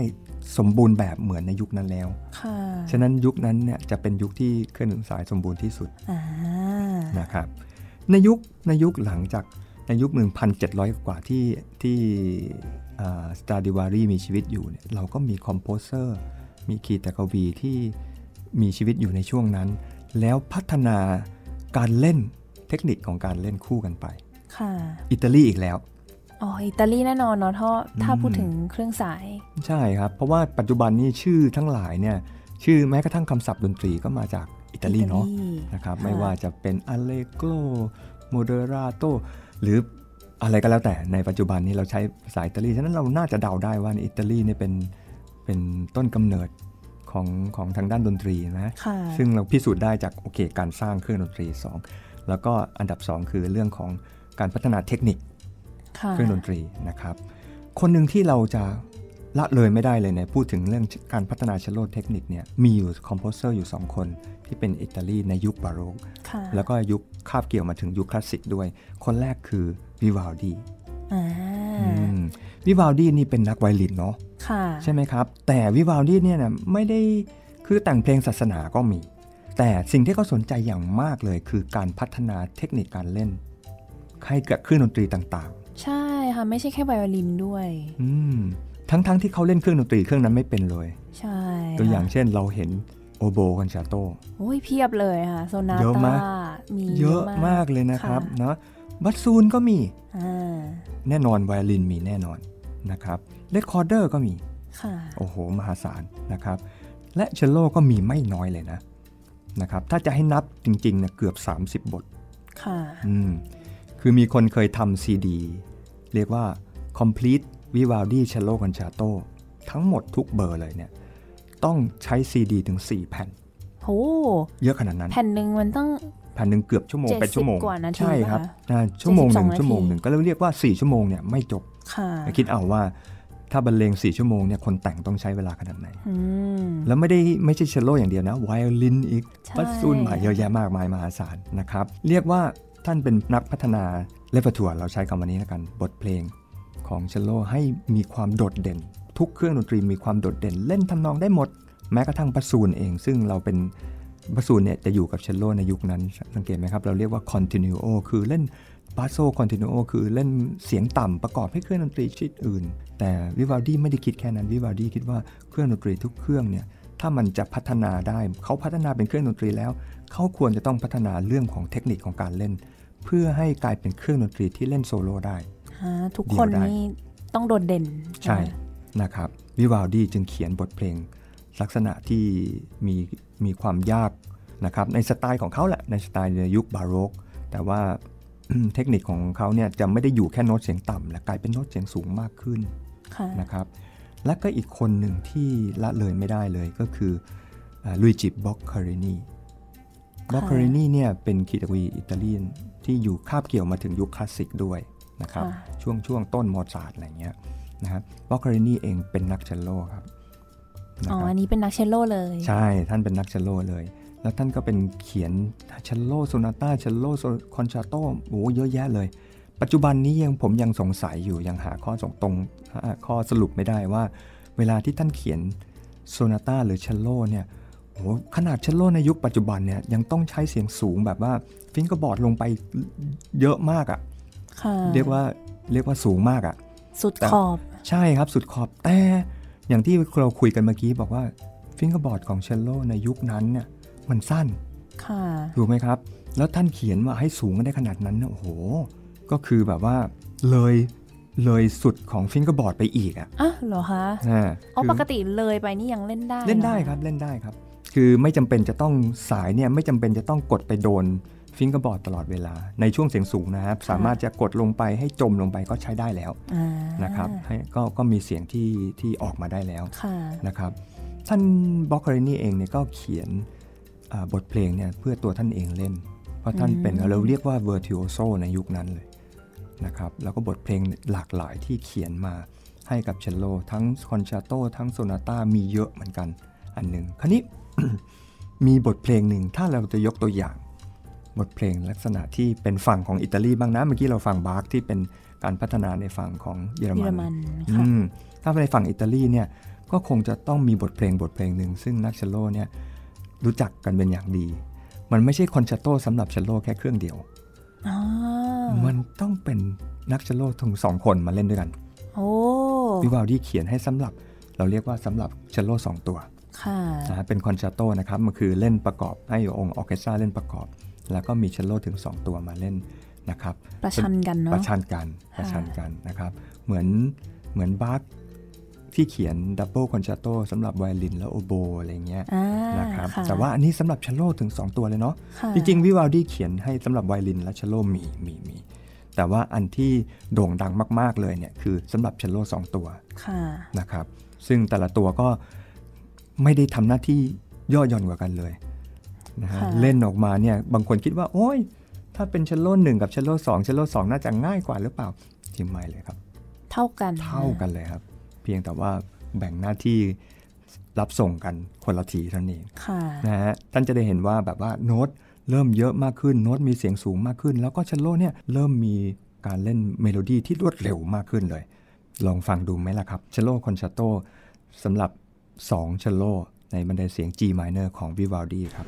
สมบูรณ์แบบเหมือนในยุคนั้นแล้วค่ะฉะนั้นยุคนั้นเนี่ยจะเป็นยุคที่เครื่องดนตรีสายสมบูรณ์ที่สุดอ่านะครับ ในยุคในยุคหลังจากในยุค 1,700 กว่าที่ที่สตราดิวารีมีชีวิตอยู่เนี่ยเราก็มี composer มีคีตกวีที่มีชีวิตอยู่ในช่วงนั้น แล้วพัฒนาการเล่นเทคนิคของการเล่นคู่กันไปค่ะอิตาลีอีกแล้ว อ๋ออิตาลีแน่นอนเนาะถ้าถ้าอืมพูดถึงเครื่องสาย ใช่ครับ เพราะว่าปัจจุบันนี้ชื่อทั้งหลายเนี่ยชื่อแม้กระทั่งคำศัพท์ดนตรีก็มาจากอิตาลีเนาะนะครับค่ะไม่ว่าจะเป็น Allegro Moderato หรืออะไรก็แล้วแต่ในปัจจุบันนี้เราใช้ภาษาอิตาลี ฉะนั้นเราน่าจะเดาได้ว่าอิตาลีเนี่ยเป็นเป็นต้นกำเนิดของของทางด้านดนตรีนะค่ะซึ่งเราพิสูจน์ได้จากโอเคการสร้างเครื่องดนตรี 2 แล้วก็อันดับ 2 คือเรื่องของการพัฒนาเทคนิคค่ะ เครื่องดนตรีนะครับ คนหนึ่งที่เราจะละเลยไม่ได้เลยเนี่ยพูดถึงเรื่องการพัฒนา cello technique เนี่ยมีอยู่ composer อยู่ 2 คน ที่เป็นอิตาลีในยุคบาโรกค่ะแล้วก็ยุคคาบเกี่ยวมาถึงยุคคลาสสิกด้วย คนแรกคือวิวาลดีอ่าวิวาลดีนี่เป็นนักไวโอลินเนาะค่ะใช่ไหมครับ แต่วิวาลดีเนี่ยนะไม่ได้คือแต่งเพลงศาสนาก็มี แต่สิ่งที่เขาสนใจอย่างมากเลยคือการพัฒนาเทคนิคการเล่นให้กับเครื่องดนตรีต่าง ใช่ค่ะ ไม่ใช่แค่ไวโอลินด้วยๆอืมทั้งๆที่เขาเล่นเครื่องดนตรีเครื่องนั้นไม่เป็นเลย ใช่ ตัวอย่างค่ะเช่นเราเห็น oboe concertoโอ้ยเพียบเลยค่ะ โซนาตาเยอะมากมีเยอะมากเลยนะครับค่ะเนาะบัสซูนก็มีอ่าแน่นอนไวโอลินมีแน่นอนนะครับ recorder ก็มีค่ะโอ้โห มหาศาลนะครับ และเชลโลก็มีไม่น้อยเลยนะนะครับ ถ้าจะให้นับจริงๆเนี่ยเกือบ 30 บท ค่ะ อืม คือมีคนเคยทำซีดี เรียกว่า complete Vivaldi Cello Concerto ทั้งหมดทุกเบอร์เลยเนี่ยต้องใช้ซีดีถึง 4 แผ่นโหเยอะขนาดนั้น แผ่นหนึ่งมันต้องแผ่นหนึ่งเกือบชั่วโมง70เป็นชั่วโมงกว่านาทีใช่ครับป่ะอ่าชั่วโมงหนึ่ง72ชั่วโมงนาทีหนึ่งก็เลยเรียกว่า 4 ชั่วโมงเนี่ยไม่จบค่ะคิดเอาว่าถ้าบรรเลง 4 ชั่วโมงเนี่ยคนแต่งต้องใช้เวลาขนาดไหนอืมแล้วไม่ได้ไม่ใช่เชลโลอย่างเดียวนะไวโอลินอีกใช่บัสซูนมาเยอะแยะมากมายมหาศาลนะครับ เรียกว่าท่านเป็นนักพัฒนา repertoire เราใช้คำวันนี้แล้วกันบทเพลงของเชลโลให้มีความโดดเด่น ทุกเครื่องดนตรีมีความโดดเด่น เล่นทำนองได้หมด แม้กระทั่งบัสซูนเอง ซึ่งเราเป็นบัสซูนเนี่ยจะอยู่กับเชลโลในยุคนั้น สังเกตไหมครับ เราเรียกว่า continuo คือเล่นบาโซ continuo คือเล่นเสียงต่ำประกอบให้เครื่องดนตรีชนิดอื่น แต่วิวาดีไม่ได้คิดแค่นั้นวิวาดีคิดว่าเครื่องดนตรีทุกเครื่องเนี่ยถ้ามันจะพัฒนาได้เขาพัฒนาเป็นเครื่องดนตรีแล้วเขาควรจะต้องพัฒนาเรื่องของเทคนิคของการเล่น เพื่อให้กลายเป็นเครื่องดนตรีที่เล่นโซโล่ได้ฮะทุกเดี่คยวนได้นี่ต้องโดดเด่น ใช่นะครับวิวาดีจึงเขียนบทเพลงลักษณะที่มีมีความยากนะครับในสไตล์ของเขาแหละในสไตล์ในยุคบาโรก แต่ว่าเทคนิคของเขาเนี่ยจะไม่ได้อยู่แค่โน้ตเสียงต่ำและกลายเป็นโน้ตเสียงสูงมากขึ้นค่ะนะครับและก็อีกคนหนึ่งที่ละเลยไม่ได้เลยก็คือลุยจิบ็อกเครินีบ็อกเครินีเนี่ยเป็นคีตกวีอิตาเลียน ที่อยู่คาบเกี่ยวมาถึงยุคคลาสสิกด้วยนะครับค่ะช่วงช่วงต้นโมซาร์ทอะไรเงี้ยนะครับบ็อกเครินีเองเป็นนักเชลโลครับนะอ๋อครับอันนี้เป็นนักเชลโลเลย ใช่ท่านเป็นนักเชลโลเลย แล้วท่านก็เป็นเขียนเชลโลโซนาต้าเชลโลคอนแชร์โตโอ้เยอะแยะเลย ปัจจุบันนี้ยังผมยังสงสัยอยู่ยังหาข้อสงตรงหาข้อสรุปไม่ได้ว่า เวลาที่ท่านเขียนโซนาต้าหรือเชลโลเนี่ย โอ้ขนาดเชลโลในยุคปัจจุบันเนี่ยยังต้องใช้เสียงสูงแบบว่า fingerboard ลงไปเยอะมากอะ่ะค่ะเรียกว่าเรียกว่าสูงมากอะ่ะ สุดแต่ขอบ ใช่ครับสุดขอบแต่อย่างที่เราคุยกันเมื่อกี้บอกว่า fingerboard ของเชลโลในยุคนั้นเนี่ยมันสั้นค่ะถูกไหมครับ แล้วท่านเขียนว่าให้สูงกันได้ขนาดนั้นเนี่ยโอ้โห ก็คือแบบว่าเลยเลยสุดของ fingerboard ไปอีกอะอะเหรอคะอ่าอ๋อคือปกติเลยไปนี่ยังเล่นได้ เล่นได้หอครับเล่นได้ครับ คือไม่จำเป็นจะต้องสายเนี่ยไม่จำเป็นจะต้องกดไปโดน fingerboard ตลอดเวลา ในช่วงเสียงสูงนะครับ สามารถจะกดลงไปให้จมลงไปก็ใช้ได้แล้วอ่านะครับให้ก็ก็มีเสียงที่ที่ออกมาได้แล้วค่ะนะครับท่านบ็อกเครินีเองเนี่ยก็เขียนอ่าบทเพลงเนี่ยเพื่อตัวท่านเองเล่น เพราะท่านเป็นอืมเราเรียกว่า virtuoso ในยุคนั้นเลยนะครับแล้วก็บทเพลงหลากหลายที่เขียนมาให้กับเชลโล ทั้งคอนแชร์โตทั้งโซนาต้ามีเยอะเหมือนกันอันหนึ่งคราวนี้ มีบทเพลงหนึ่งถ้าเราจะยกตัวอย่าง บทเพลงลักษณะที่เป็นฝั่งของอิตาลีบ้างนะเมื่อกี้เราฟังบาร์กที่เป็นการพัฒนาในฝั่งของเยอรมันเยอรมันค่ะอืมถ้าในฝั่งอิตาลีเนี่ยก็คงจะต้องมีบทเพลงบทเพลงหนึ่งซึ่งนักเชลโลเนี่ยรู้จักกันเป็นอย่างดี มันไม่ใช่คอนแชร์โตสำหรับเชลโลแค่เครื่องเดียวอ๋อมันต้องเป็นนักเชลโลถึงสองคนมาเล่นด้วยกันโอ้วิวาลดีเขียนให้สำหรับ เราเรียกว่าสำหรับเชลโลสองตัวค่ะ นะฮะเป็นคอนแชร์โตนะครับมันคือเล่นประกอบให้องค์ออร์เคสตราเล่นประกอบ แล้วก็มีเชลโลถึง 2 ตัวมาเล่นนะครับ ประชันกันเนาะประชันกันประชันกันนะครับ เหมือนเหมือนบาคที่เขียน double concerto สำหรับไวโอลินและโอโบอะไรเงี้ยอ่านะครับค่ะแต่ว่าอันนี้สำหรับเชลโลถึง 2 ตัวเลยเนาะค่ะจริงๆวิวาลดีเขียนให้สำหรับไวโอลินและเชลโลมีมีมีแต่ว่าอันที่โด่งดังมาก ๆเลยเนี่ยคือสำหรับเชลโลสองตัวค่ะนะครับซึ่งแต่ละตัวก็ ไม่ได้ทำหน้าที่ย่อหย่อนกว่ากันเลยนะฮะค่ะเล่นออกมาเนี่ยบางคนคิดว่า โอ้ยถ้าเป็นเชลโลหนึ่งกับเชลโลสองเชลโลสองน่าจะง่ายกว่าหรือเปล่าจริงไม่เลยครับ เท่ากันเท่ากันเลยครับ เพียงแต่ว่าแบ่งหน้าที่รับส่งกันคนละทีเท่านั้นเองค่ะนะฮะท่านจะได้เห็นว่าแบบว่าโน้ตเริ่มเยอะมากขึ้นโน้ตมีเสียงสูงมากขึ้น แล้วก็เชลโลเนี่ยเริ่มมีการเล่นเมโลดี้ที่รวดเร็วมากขึ้นเลย ลองฟังดูไหมล่ะครับ เชลโลคอนแชร์โตสำหรับ 2 เชลโล ในบันไดเสียง G minor ของวิวาลดีครับ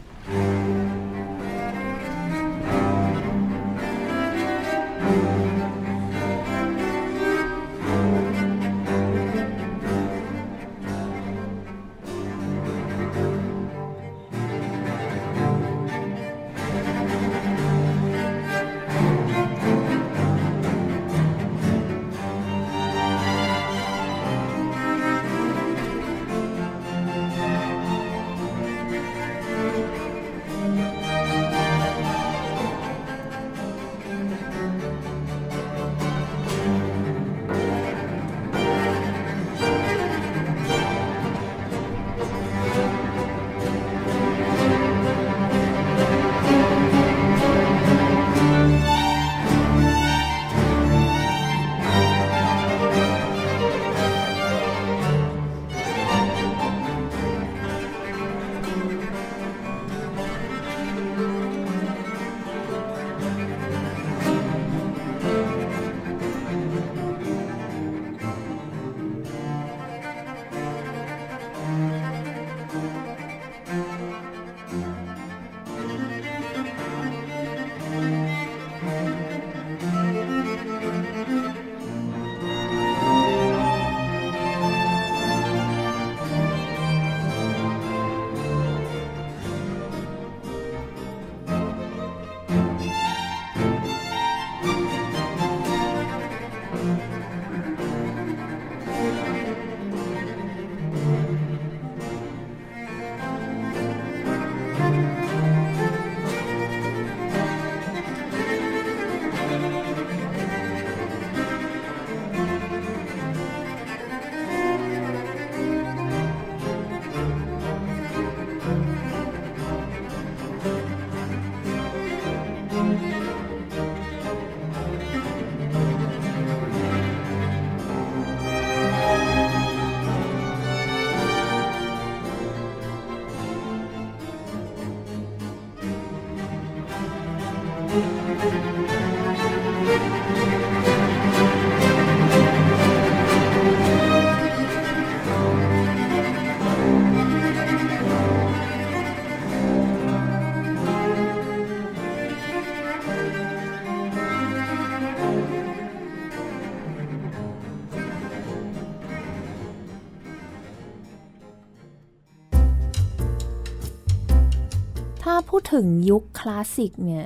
พูดถึงยุคคลาสสิกเนี่ย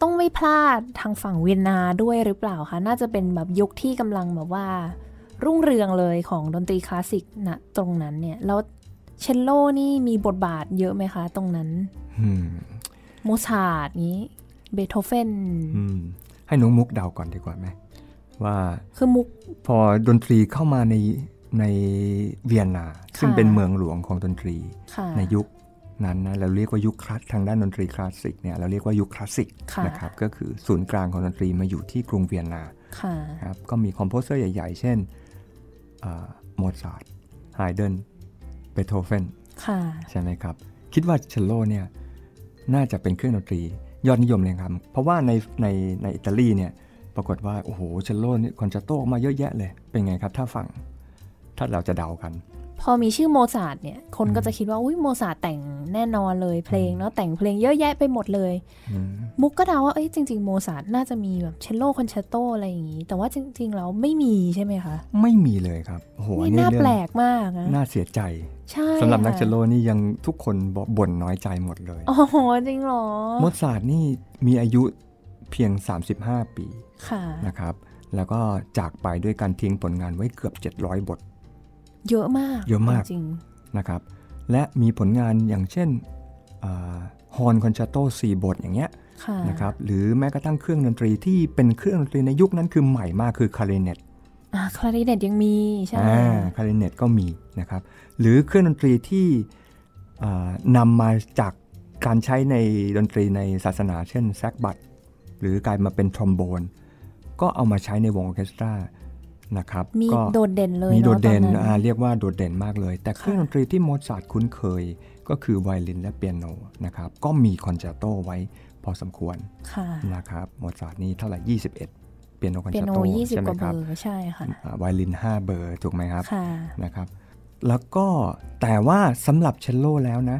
ต้องไม่พลาดทางฝั่งเวียนนาด้วยหรือเปล่าคะน่าจะเป็นแบบยุคที่กำลังแบบว่า รุ่งเรืองเลยของดนตรีคลาสสิกณตรงนั้นเนี่ยแล้วเชลโลนี่มีบทบาทเยอะไหมคะตรงนั้นอืมโมซาร์ทนี้เบโธเฟนอืมให้น้องมุกเดาก่อนดีกว่าไหมว่าคือมุกพอดนตรีเข้ามาในในเวียนนา ซึ่งค่ะเป็นเมืองหลวงของดนตรีค่ะในยุค นั้นนะเราเรียกว่ายุคคลาสทางด้านดนตรีคลาสสิกเนี่ยเราเรียกว่ายุคคลาสสิกค่ะนะครับก็คือศูนย์กลางของดนตรีมาอยู่ที่กรุงเวียนนาค่ะครับก็มี composer ใหญ่ ๆ เช่นโมซาร์ทไฮเดินเบโธเฟนค่ะใช่ไหมครับ คิดว่าเชลโลเนี่ยน่าจะเป็นเครื่องดนตรียอดนิยมเลยครับ เพราะว่าในในในอิตาลีเนี่ยปรากฏว่า โอ้โหเชลโลนี่คอนแชร์โตออกมาเยอะแยะเลย เป็นไงครับ ถ้าฟังถ้าเราจะเดากัน พอมีชื่อโมซาร์ทเนี่ย คนก็จะคิดว่าอุ้ยโมซาร์ทแต่งแน่นอนเลยเพลงเนาะแต่งเพลงเยอะแยะไปหมดเลยอืมมุกก็เดาว่าเอ้ยจริง ๆ โมซาร์ทน่าจะมีแบบเชลโลคอนแชร์โตอะไรอย่างงี้ แต่ว่าจริง ๆ แล้วไม่มีใช่ไหมคะ ไม่มีเลยครับโอ้โหอันนี้น่าแปลกมากนะนี่เรื่องน่าเสียใจใช่สำหรับนักค่ะเชลโลนี่ยังทุกคนบอกบ่นน้อยใจหมดเลยโอ้โหจริงเหรอโมซาร์ทนี่มีอายุเพียง 35 ปีค่ะนะครับ แล้วก็จากไปด้วยการทิ้งผลงานไว้เกือบ 700 บท เยอะมากเยอะมากจริงนะครับ และมีผลงานอย่างเช่นฮอนคอนแรตโต4บทอย่างเงี้ยๆค่ะนะครับหรือแม้กระทั่งเครื่องดนตรีที่เป็นเครื่องดนตรีในยุคนั้นคือใหม่มากคือคาริเนตอ่าคลาริเนตยังมีใช่อ่าคาริเนตก็มีนะครับหรือเครื่องดนตรีที่อ่านำมาจากการใช้ในดนตรีในศาสนา เช่นแซกบัตหรือกลายมาเป็นทรอมโบน ก็เอามาใช้ในวงออร์เคสตรา นะครับมีก็โดดเด่นเลยมีเนาะโดดเด่นตออ่าเรียกว่าโดดเด่นมากเลย แต่เครื่องค่ะดนตรีที่โมซาร์ทคุ้นเคยก็คือไวโอลินและเปียโนนะครับก็มีคอนแรตโตไว้พอสมควรค่ะนะครับโมซาร์ทนี่เท่าไหร่ 21 เปียโนคอนเปีแรยตโนโตยี่สิบใช่ไหกมว่าคเบรับอร์ใช่ค่ะอ่าไวโอลิน 5 เบอร์ถูกไหมครับค่ะนะครับ แล้วก็แต่ว่าสำหรับเชลโลแล้วนะ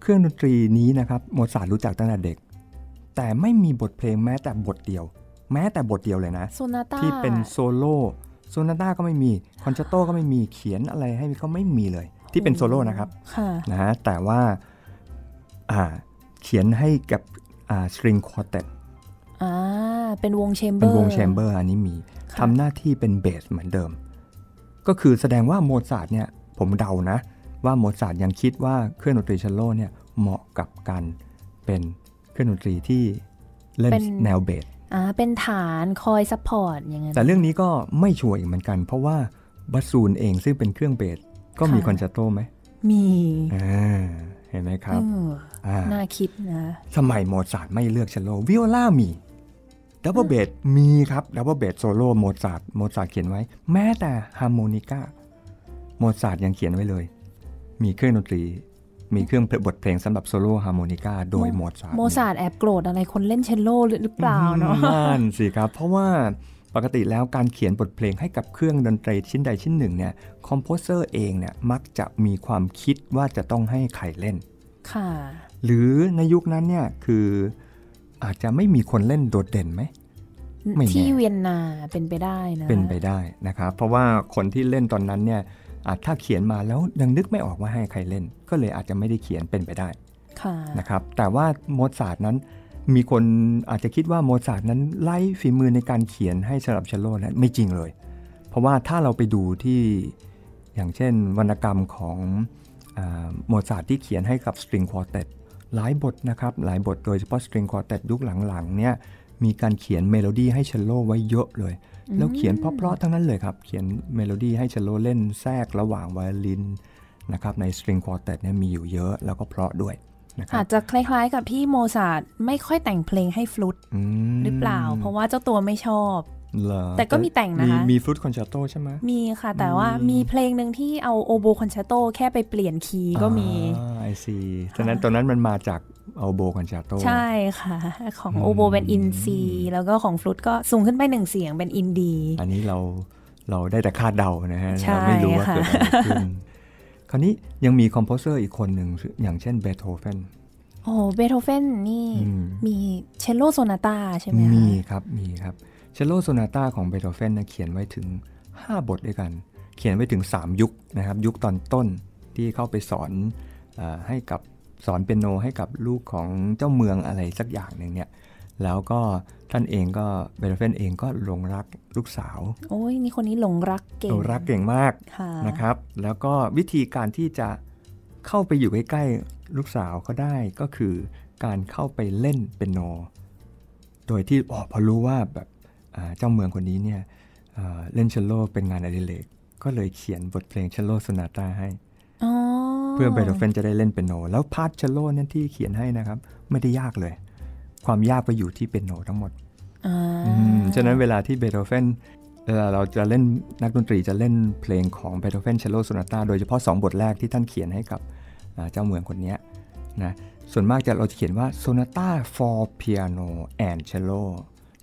เครื่องดนตรีนี้นะครับโมซาร์ทรู้จักตั้งแต่เด็ก แต่ไม่มีบทเพลงแม้แต่บทเดียว แม้แต่บทเดียวเลยนะโซนาต้าที่เป็นโซโล่ โซนาต้าก็ไม่มีคอนแชร์โตก็ไม่มีเขียนอะไรให้เขาไม่มีเลย ที่เป็นโซโล่นะครับค่ะนะฮะแต่ว่าอ่าเขียนให้กับอ่า string quartetอ่าเป็นวง chamber เป็นวง chamberร์อันนี้มีค่ะทำหน้าที่เป็นเบสเหมือนเดิม ก็คือแสดงว่าโมซาร์ทเนี่ยผมเดานะ ว่าโมซาร์ทยังคิดว่าเครื่องดนตรีเชลโลเนี่ยเหมาะกับการเป็นเครื่องดนตรีที่เล่นแนวเบส อ่าเป็นฐานคอย support อย่างนั้นแต่เรื่องนี้ก็ไม่ชัวร์อีกเหมือนกัน เพราะว่าบาสซูนเองซึ่งเป็นเครื่องเบสก็มีค่ะคอนแชร์โตไหมมีอ่าเห็นไหมครับเอออ่าน่น่าคิดนะ สมัยโมซาร์ทไม่เลือกเชลโลวิโอลามีดับเบิลเบสมีครับดับเบิลเบสโซโล่โมซาร์ทโมซาร์ทเขียนไว้ แม้แต่ฮาร์โมนิกาโมซาร์ทยังเขียนไว้เลย มีเครื่องดนตรี มีเครื่องบทเพลงสำหรับโซโล่ฮาร์โมนิกาโดยโมซาร์ทโมโมซาร์ทแอบโกรธอะไรคนเล่นเชลโลหรือเปล่าเนาะนั่นั่นสิครับ เพราะว่าปกติแล้วการเขียนบทเพลงให้กับเครื่องดนตรีชิ้นใดชิ้นหนึ่งเนี่ย composer เองเนี่ยมักจะมีความคิดว่าจะต้องให้ใครเล่น ค่ะ หรือในยุคนั้นเนี่ยคืออาจจะไม่มีคนเล่นโดดเด่นไหมไม่แน่ที่เวียนนาเป็นไปได้นะ เป็นไปได้นะครับ เพราะว่าคนที่เล่นตอนนั้นเนี่ยอาจ ถ้าเขียนมาแล้วยังนึกไม่ออกว่าให้ใครเล่น ก็เลยอาจจะไม่ได้เขียนเป็นไปได้ค่ะนะครับแต่ว่าโมซาร์ทนั้นมีคนอาจจะคิดว่าโมซาร์ทนั้นไร้ฝีมือในการเขียนให้สำหรับเชลโลนั้นไม่จริงเลย เพราะว่าถ้าเราไปดูที่อย่างเช่น วรรณกรรมของอ่าโมซาร์ทที่เขียนให้กับ string quartet หลายบทนะครับหลายบทโดยเฉพาะ string quartet ยุคหลังๆเนี่ยมีการเขียนเมโลดี้ให้เชลโลไว้เยอะเลย แล้วเขียนเพราะๆทั้งนั้นเลยครับ เขียนเมโลดี้ให้เชลโลเล่นแทรกระหว่างไวโอลินนะครับใน string quartet เนี่ยมีอยู่เยอะแล้วก็เพราะด้วยนะครับอาจจะคล้ายๆกับที่โมซาร์ทไม่ค่อยแต่งเพลงให้ฟลุตหรือเปล่า เพราะว่าเจ้าตัวไม่ชอบเหรอ แต่ก็มีแต่งนะคะ มีฟลุตคอนแชร์โตใช่ไหมมีค่ะ แต่ว่ามีเพลงหนึ่งที่เอาโอโบคอนแชร์โตแค่ไปเปลี่ยน key ก็มี I see ฉะนั้นตอนนั้นมันมาจากโอโบคอนแชร์โต ใช่ค่ะ ของอืมโอโบเป็น in C แล้วก็ของฟลุตก็สูงขึ้นไปหนึ่งเสียงเป็น in D อันนี้เราเราได้แต่คาดเดานะฮะใช่เราไม่รู้ว่าค่ะเกิดอะไรขึ้นคราวนี้ยังมี composer อีกคนหนึ่งอย่างเช่นเบโธเฟนโอ้เบโธเฟนนี่อืมมีเชลโลโซนาตาใช่ไหมคะมีครับมีครับ เชลโลโซนาตาของเบโธเฟนนะเขียนไว้ถึง 5 บทด้วยกัน เขียนไว้ถึง 3 ยุคนะครับ ยุคตอนต้นที่เข้าไปสอนเออให้กับสอนเปียโนให้กับลูกของเจ้าเมืองอะไรสักอย่างหนึ่งเนี่ยแล้วก็ท่านเองก็เบโธเฟนเองก็หลงรักลูกสาว โอ้ยนี่คนนี้หลงรักเก่งหลงรักเก่งมากค่ะนะครับ แล้วก็วิธีการที่จะเข้าไปอยู่ใกล้ๆลูกสาวเขาได้ก็คือการเข้าไปเล่นเปียโน โดยที่อ๋อพอรู้ว่าแบบอ่า เจ้าเมืองคนนี้เนี่ยอ่าเล่นเชลโลเป็นงานอดิเรกก็เลยเขียนบทเพลงเชลโลโซนาตาให้อ๋อเพื่อเบโธเฟนจะได้เล่นเปียโน แล้ว part เชลโลเนี่ยที่เขียนให้นะครับ ไม่ได้ยากเลย ความยากไปอยู่ที่เปียโนทั้งหมดอ่าอืมฉะนั้นเวลาที่เบโธเฟนเวลาเราจะเล่นนักดนตรีจะเล่นเพลงของเบโธเฟนเชลโลโซนาตาโดยเฉพาะ 2 บทแรกที่ท่านเขียนให้กับอ่าเจ้าเมืองคนเนี้ยนะส่วนมากจะเราจะเขียนว่า Sonata for Piano and Cello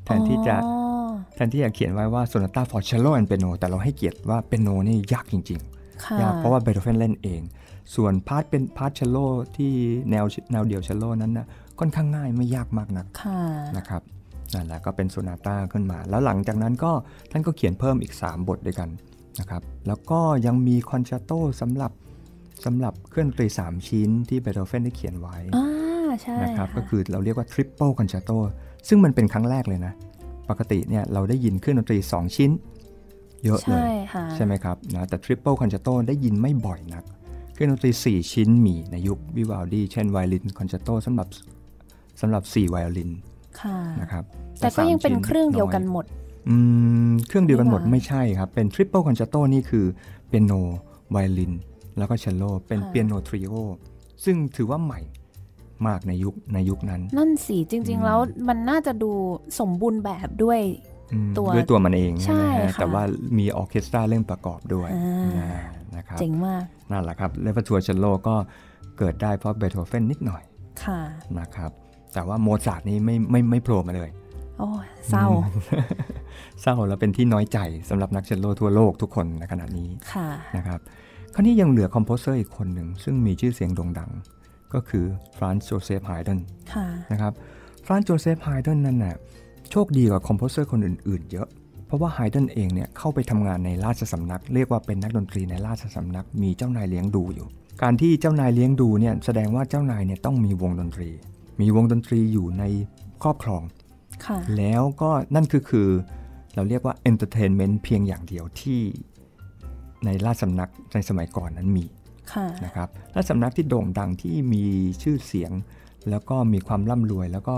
แทนที่จะอ๋อ แทนที่จะเขียนไว้ว่า Sonata for Cello and Piano แต่เราให้เกียรติว่าเปียโนนี่ยากจริงๆค่ะยากเพราะว่าเบโธเฟนเล่นเอง ส่วน part เป็น part เชลโลที่แนวแนวเดี่ยวเชลโลนั้นนะค่อนข้างง่ายไม่ยากมากนักค่ะนะครับนั่นแหละก็เป็นโซนาต้าขึ้นมา แล้วหลังจากนั้นก็ท่านก็เขียนเพิ่มอีก 3 บทด้วยกันนะครับแล้วก็ยังมีคอนแชร์โตสำหรับสำหรับเครื่องดนตรี 3 ชิ้นที่เบโธเฟนได้เขียนไว้อ่าใช่นะครับบะก็คือเราเรียกว่า Triple Concerto ซึ่งมันเป็นครั้งแรกเลยนะ ปกติเนี่ยเราได้ยินเครื่องดนตรี 2 ชิ้น เยอะเลใช่ค่ะใช่ไหมครับนะแต่ Triple Concerto ได้ยินไม่บ่อยนัก เครื่องดนตรี 4 ชิ้นมีในยุควิวาลดีเช่นไวโอลินคอนแชร์โตสำหรับสำหรับ 4 ไวโอลินค่ะนะครับแต่ก็ยังเป็นสามชิ้นเครื่องเดียวกันหมดอืมเครื่องเดียวกันหมดไม่ไม่ว่าใช่ครับ เป็น Triple Concerto นี่คือเปียโนไวโอลิน แล้วก็เชลโล เป็นค่ะ piano trio ซึ่งถือว่าใหม่ มากในยุคในยุคนั้น นั่นสิจริง ๆ แล้วมันน่าจะดูสมบูรณ์แบบด้วยอืมตัวด้วยตัวมันเองใช่นะฮะค่ะแต่ว่ามีออร์เคสตราเล่นประกอบด้วยอ่านะนะครับเจ๋งมากนั่นแหละครับ repertoire เชลโลก็เกิดได้เพราะเบโธเฟนนิดหน่อยค่ะนะครับ แต่ว่าโมซาร์ทนี่ไม่ไม่ไม่โผล่มาเลยโอ้ยเศร้า เศร้าแล้วเป็นที่น้อยใจสำหรับนักเชลโลทั่วโลกทุกคนในขณะนี้ค่ะนะครับคราวนี้ยังเหลือ composer อีกคนหนึ่งซึ่งมีชื่อเสียงโด่งดัง ก็คือฟรานซ์โจเซฟไฮเดนค่ะนะครับฟรานซ์โจเซฟไฮเดนนั่นน่ะโชคดีกว่า composer คนอื่นๆ เยอะ เพราะว่าไฮเดนเองเนี่ยเข้าไปทำงานในราชสำนัก เรียกว่าเป็นนักดนตรีในราชสำนัก มีเจ้านายเลี้ยงดูอยู่ การที่เจ้านายเลี้ยงดูเนี่ยแสดงว่าเจ้านายเนี่ยต้องมีวงดนตรี มีวงดนตรีอยู่ในครอบครองค่ะแล้วก็นั่นคือคือเราเรียกว่า entertainment เพียงอย่างเดียวที่ในราชสำนักในสมัยก่อนนั้นมีค่ะ นะครับราชสำนักที่โด่งดังที่มีชื่อเสียง แล้วก็มีความร่ำรวย แล้วก็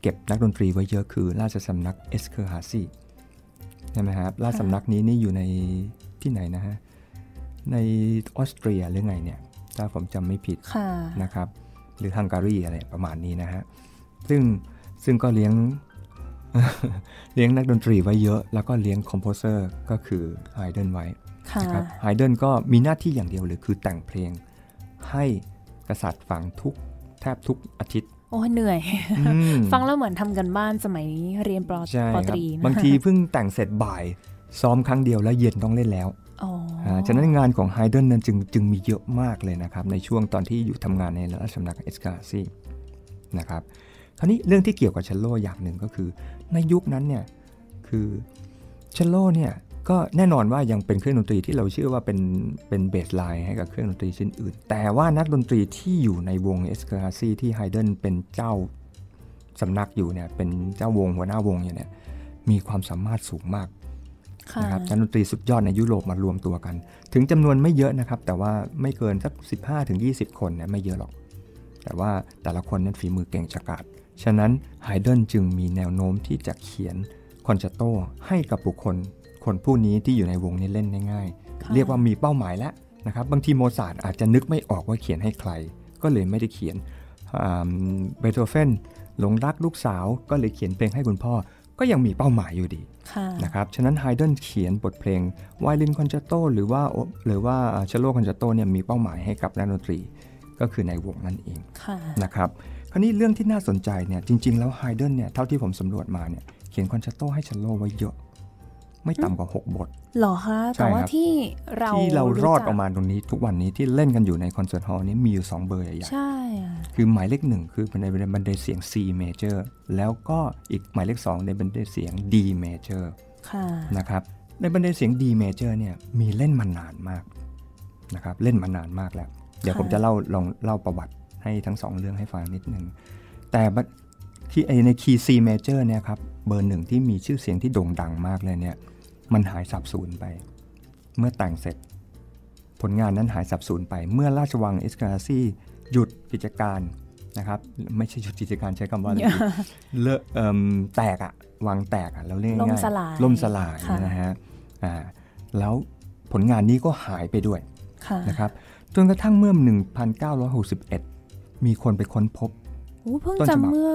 เก็บนักดนตรีไว้เยอะคือ ราชสำนักเอสเตอร์ฮาซีใช่ไหมครับราชสำนักนี้นี่อยู่ในที่ไหนนะฮะในออสเตรียหรือไงเนี่ยถ้าผมจำไม่ผิดค่ะนะครับ หรือฮังการีอะไรประมาณนี้นะฮะซึ่งซึ่งก็เลี้ยงเลี้ยงนักดนตรีไว้เยอะ แล้วก็เลี้ยง composer ก็คือไฮเดนไว้ค่ะ นะครับไฮเดนก็มีหน้าที่อย่างเดียวเลยคือแต่งเพลงให้กษัตริย์ฟังทุกแทบทุกอาทิตย์ โอ้ยเหนื่อยอืมฟังแล้วเหมือนทำการบ้านสมัยเรียนปอใช่ปอคตรับรีนะบางทีเพิ่งแต่งเสร็จบ่ายซ้อมครั้งเดียวแล้วเย็นต้องเล่นแล้วอ๋ออาฉะนั้นงานของไฮเดนนั้นจึงจึงมีเยอะมากเลยนะครับ ในช่วงตอนที่อยู่ทำงานในราชสำนักเอสกาซีนะครับคราวนี้เรื่องที่เกี่ยวกับเชลโลอย่างหนึ่งก็คือ ในยุคนั้นเนี่ยคือเชลโลเนี่ย ก็แน่นอนว่ายังเป็นเครื่องดนตรีที่เราเชื่อว่าเป็นเป็นเบสไลน์ให้กับเครื่องดนตรีชิ้นอื่น แต่ว่านักดนตรีที่อยู่ในวงเอสกาซีที่ไฮเดนเป็นเจ้าสำนักอยู่เนี่ยเป็นเจ้าวงหัวหน้าวงอยู่เนี่ยมีความสามารถสูงมากค่ะนะครับนักดนตรีสุดยอดในยุโรปมารวมตัวกัน ถึงจำนวนไม่เยอะนะครับ แต่ว่าไม่เกินสัก 15-20 คนเนี่ยไม่เยอะหรอก แต่ว่าแต่ละคนนั้นฝีมือเก่งฉกาจฉะนั้นไฮเดนจึงมีแนวโน้มที่จะเขียนคอนแชร์โตให้กับบุคคล คนผู้นี้ที่อยู่ในวงนี้เล่นได้ง่ายค่ะเรียกว่ามีเป้าหมายแล้วนะครับบางทีโมซาร์ทอาจจะนึกไม่ออกว่าเขียนให้ใคร ก็เลยไม่ได้เขียนเบโธเฟนหลงรักลูกสาวก็เลยเขียนเพลงให้คุณพ่อ ก็ยังมีเป้าหมายอยู่ดีค่ะนะครับฉะนั้นไฮเดนเขียนบทเพลงไวโอลินคอนแชร์โตหรือว่าหรือว่าเชลโลคอนแชร์โตเนี่ยมีเป้าหมายให้กับนักดนตรีก็คือในวงนั่นเองค่ะนะครับคราวนี้เรื่องที่น่าสนใจเนี่ยจริง ๆ แล้วไฮเดนเนี่ยเท่าที่ผมสำรวจมาเนี่ยเขียนคอนแชร์โตให้เชลโลไว้เยอะ ไม่ต่ำกว่า 6 บทเหรอคะใช่แต่ว่าครับที่เราที่เรารอดจัออกมาตรงนี้ทุกวันนี้ที่เล่นกันอยู่ในคอนเสิร์ตฮอลล์นี้มีอยู่ 2 เบอร์ใหญ่ใช่อะๆคือหมายเลขหนึ่งคือในบันไดเสียง C major แล้วก็อีกหมายเลขสองในบันไดเสียง D major ค่ะนะครับในบันไดเสียง D major เนี่ยมีเล่นมานานมากนะครับเล่นมานานมากแล้ว เดี๋ยวค่ะผมจะเล่าลองเล่าประวัติให้ทั้งสองเรื่องให้ฟังนิดนึงแต่ที่ในคีย์ C major เนี่ยครับเบอร์หนึ่งที่มีชื่อเสียงที่โด่งดังมากเลยเนี่ย มันหายสับสูญไป เมื่อแต่งเสร็จ ผลงานนั้นหายสับสูญไป เมื่อราชวังเอสคาซีหยุดกิจการนะครับ ไม่ใช่หยุดกิจการใช้คำว่าอะไรดีเลอะเอิ่มแตกอะวางแตกอะเราเรียกล่มง่ายสลายๆล่มสลายค่ะนะฮะอ่าแล้วผลงานนี้ก็หายไปด้วยค่ะนะครับจนกระทั่งเมื่อ 1961 มีคนไปค้นพบโอ้เพิ่งต้นฉจะบับเมื่อ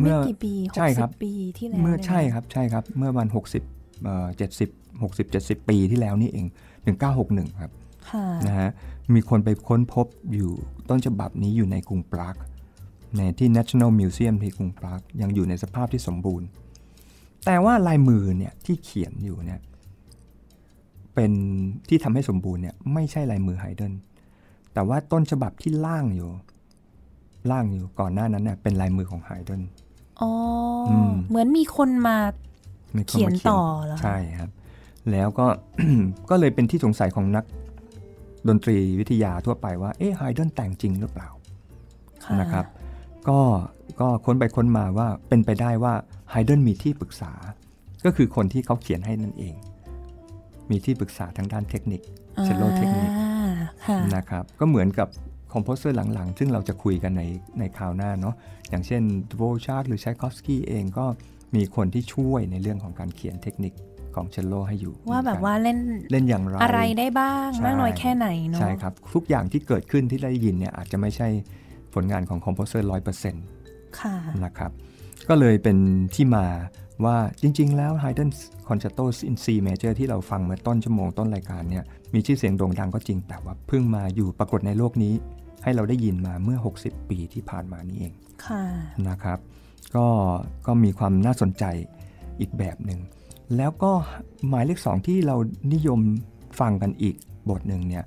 เมื่ไม่อกี่ปีหกใช่คสิรับบปีที่แล้ว เมื่อนี่ยใช่ครับใช่ครับ เมื่อวัน 60เอ่อ70 60 70 ปีที่แล้วนี่เอง 1961 ครับค่ะนะฮะมีคนไปค้นพบอยู่ต้นฉบับนี้อยู่ในกรุงปรากในที่ National Museum ที่กรุงปรากยังอยู่ในสภาพที่สมบูรณ์ แต่ว่าลายมือเนี่ยที่เขียนอยู่เนี่ยเป็นที่ทำให้สมบูรณ์เนี่ยไม่ใช่ลายมือไฮเดนแต่ว่าต้นฉบับที่ล่างอยู่ล่างอยู่ก่อนหน้านั้นเนี่ยเป็นลายมือของไฮเดนอ๋ออมเหมือนมีคนมามีคนเขียนมาต่อเหรอคะใช่ครับ แล้วก็ก็เลยเป็นที่สงสัยของนักดนตรีวิทยาทั่วไปว่าเอ๊ะไฮเดนแต่งจริงหรือเปล่าค่ะนะครับ ก็ก็ค้นไปค้นมาว่าเป็นไปได้ว่าไฮเดนมีที่ปรึกษา ก็คือคนที่เขาเขียนให้นั่นเอง มีที่ปรึกษาทางด้านเทคนิคเชลโลเทคนิคอ่าค่ะนะครับก็เหมือนกับ composer หลังๆ ซึ่งเราจะคุยกันในในคราวหน้าเนาะอย่างเช่นดโวชาคหรือชัยคอฟสกี้เองก็มีคนที่ช่วยในเรื่องของการเขียนเทคนิค ของเชลโลให้อยู่ ว่าแบบเหมือนกันว่าเล่นเล่นอย่างไรอะไรได้บ้างใช่มากน้อยแค่ไหนเนาะใช่ครับ ทุกอย่างที่เกิดขึ้นที่ได้ยินเนี่ยอาจจะไม่ใช่ผลงานของ composer ร้อยเปอร์เซ็นต์ค่ะนะครับก็เลยเป็นที่มาว่าจริง ๆ แล้ว Haydn Concerto in C Major ที่เราฟังเมื่อต้นชั่วโมงต้นรายการเนี่ยมีชื่อเสียงโด่งดังก็จริงแต่ว่าเพิ่งมาอยู่ปรากฏในโลกนี้ ให้เราได้ยินมาเมื่อ 60 ปีที่ผ่านมานี้เองค่ะนะครับก็ก็มีความน่าสนใจอีกแบบหนึ่ง แล้วก็หมายเลขสองที่เรานิยมฟังกันอีกบทหนึ่งเนี่ย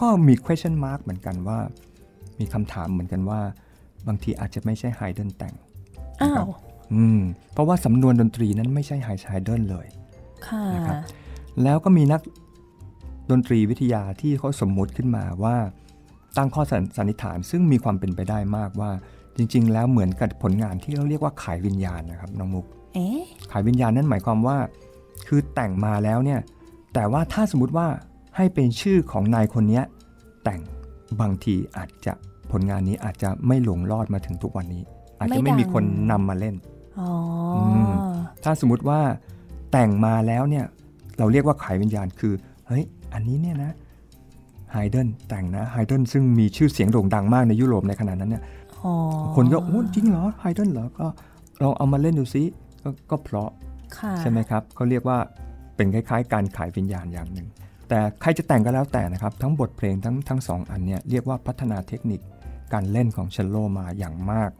ก็มี question mark เหมือนกันว่า มีคำถามเหมือนกันว่า บางทีอาจจะไม่ใช่ไฮเดนแต่งอ้าครับวอืมเพราะว่าสำนวนดนตรีนั้นไม่ใช่ไฮไฮเดนเลยค่ะนะครับแล้วก็มีนักดนตรีวิทยาที่เขาสมมุติขึ้นมาว่าตั้งข้อสันสันนิษฐานซึ่งมีความเป็นไปได้มากว่าจริง ๆ แล้วเหมือนกับผลงานที่เราเรียกว่าขายวิญญาณนะครับน้องมุกเอ๊ะ ขายวิญญาณนั่นหมายความว่า คือแต่งมาแล้วเนี่ย แต่ว่าถ้าสมมติว่าให้เป็นชื่อของนายคนเนี้ยแต่งบางทีอาจจะผลงานนี้อาจจะไม่หลงรอดมาถึงทุกวันนี้ อาจจะไม่มีคนนำมาเล่นอ๋ออมถ้าสมมติว่าแต่งมาแล้วเนี่ย เราเรียกว่าขายวิญญาณคือเฮ้ยอันนี้เนี่ยนะไฮเดนแต่งนะไฮเดนซึ่งมีชื่อเสียงโด่งดังมากในยุโรปในขณะนั้นเนี่ยอ๋อคนก็โอ้จริงเหรอไฮเดนเหรอก็ลองเอามาเล่นดูซิ กก็เพราะค่ะใช่ไหมครับเขาเรียกว่าเป็นคล้ายๆ การขายวิญญาณอย่างหนึ่ง แต่ใครจะแต่งก็แล้วแต่นะครับ ทั้งบทเพลงทั้งทั้งสองอันเนี่ยเรียกว่าพัฒนาเทคนิคการเล่นของเชลโลมาอย่างมาก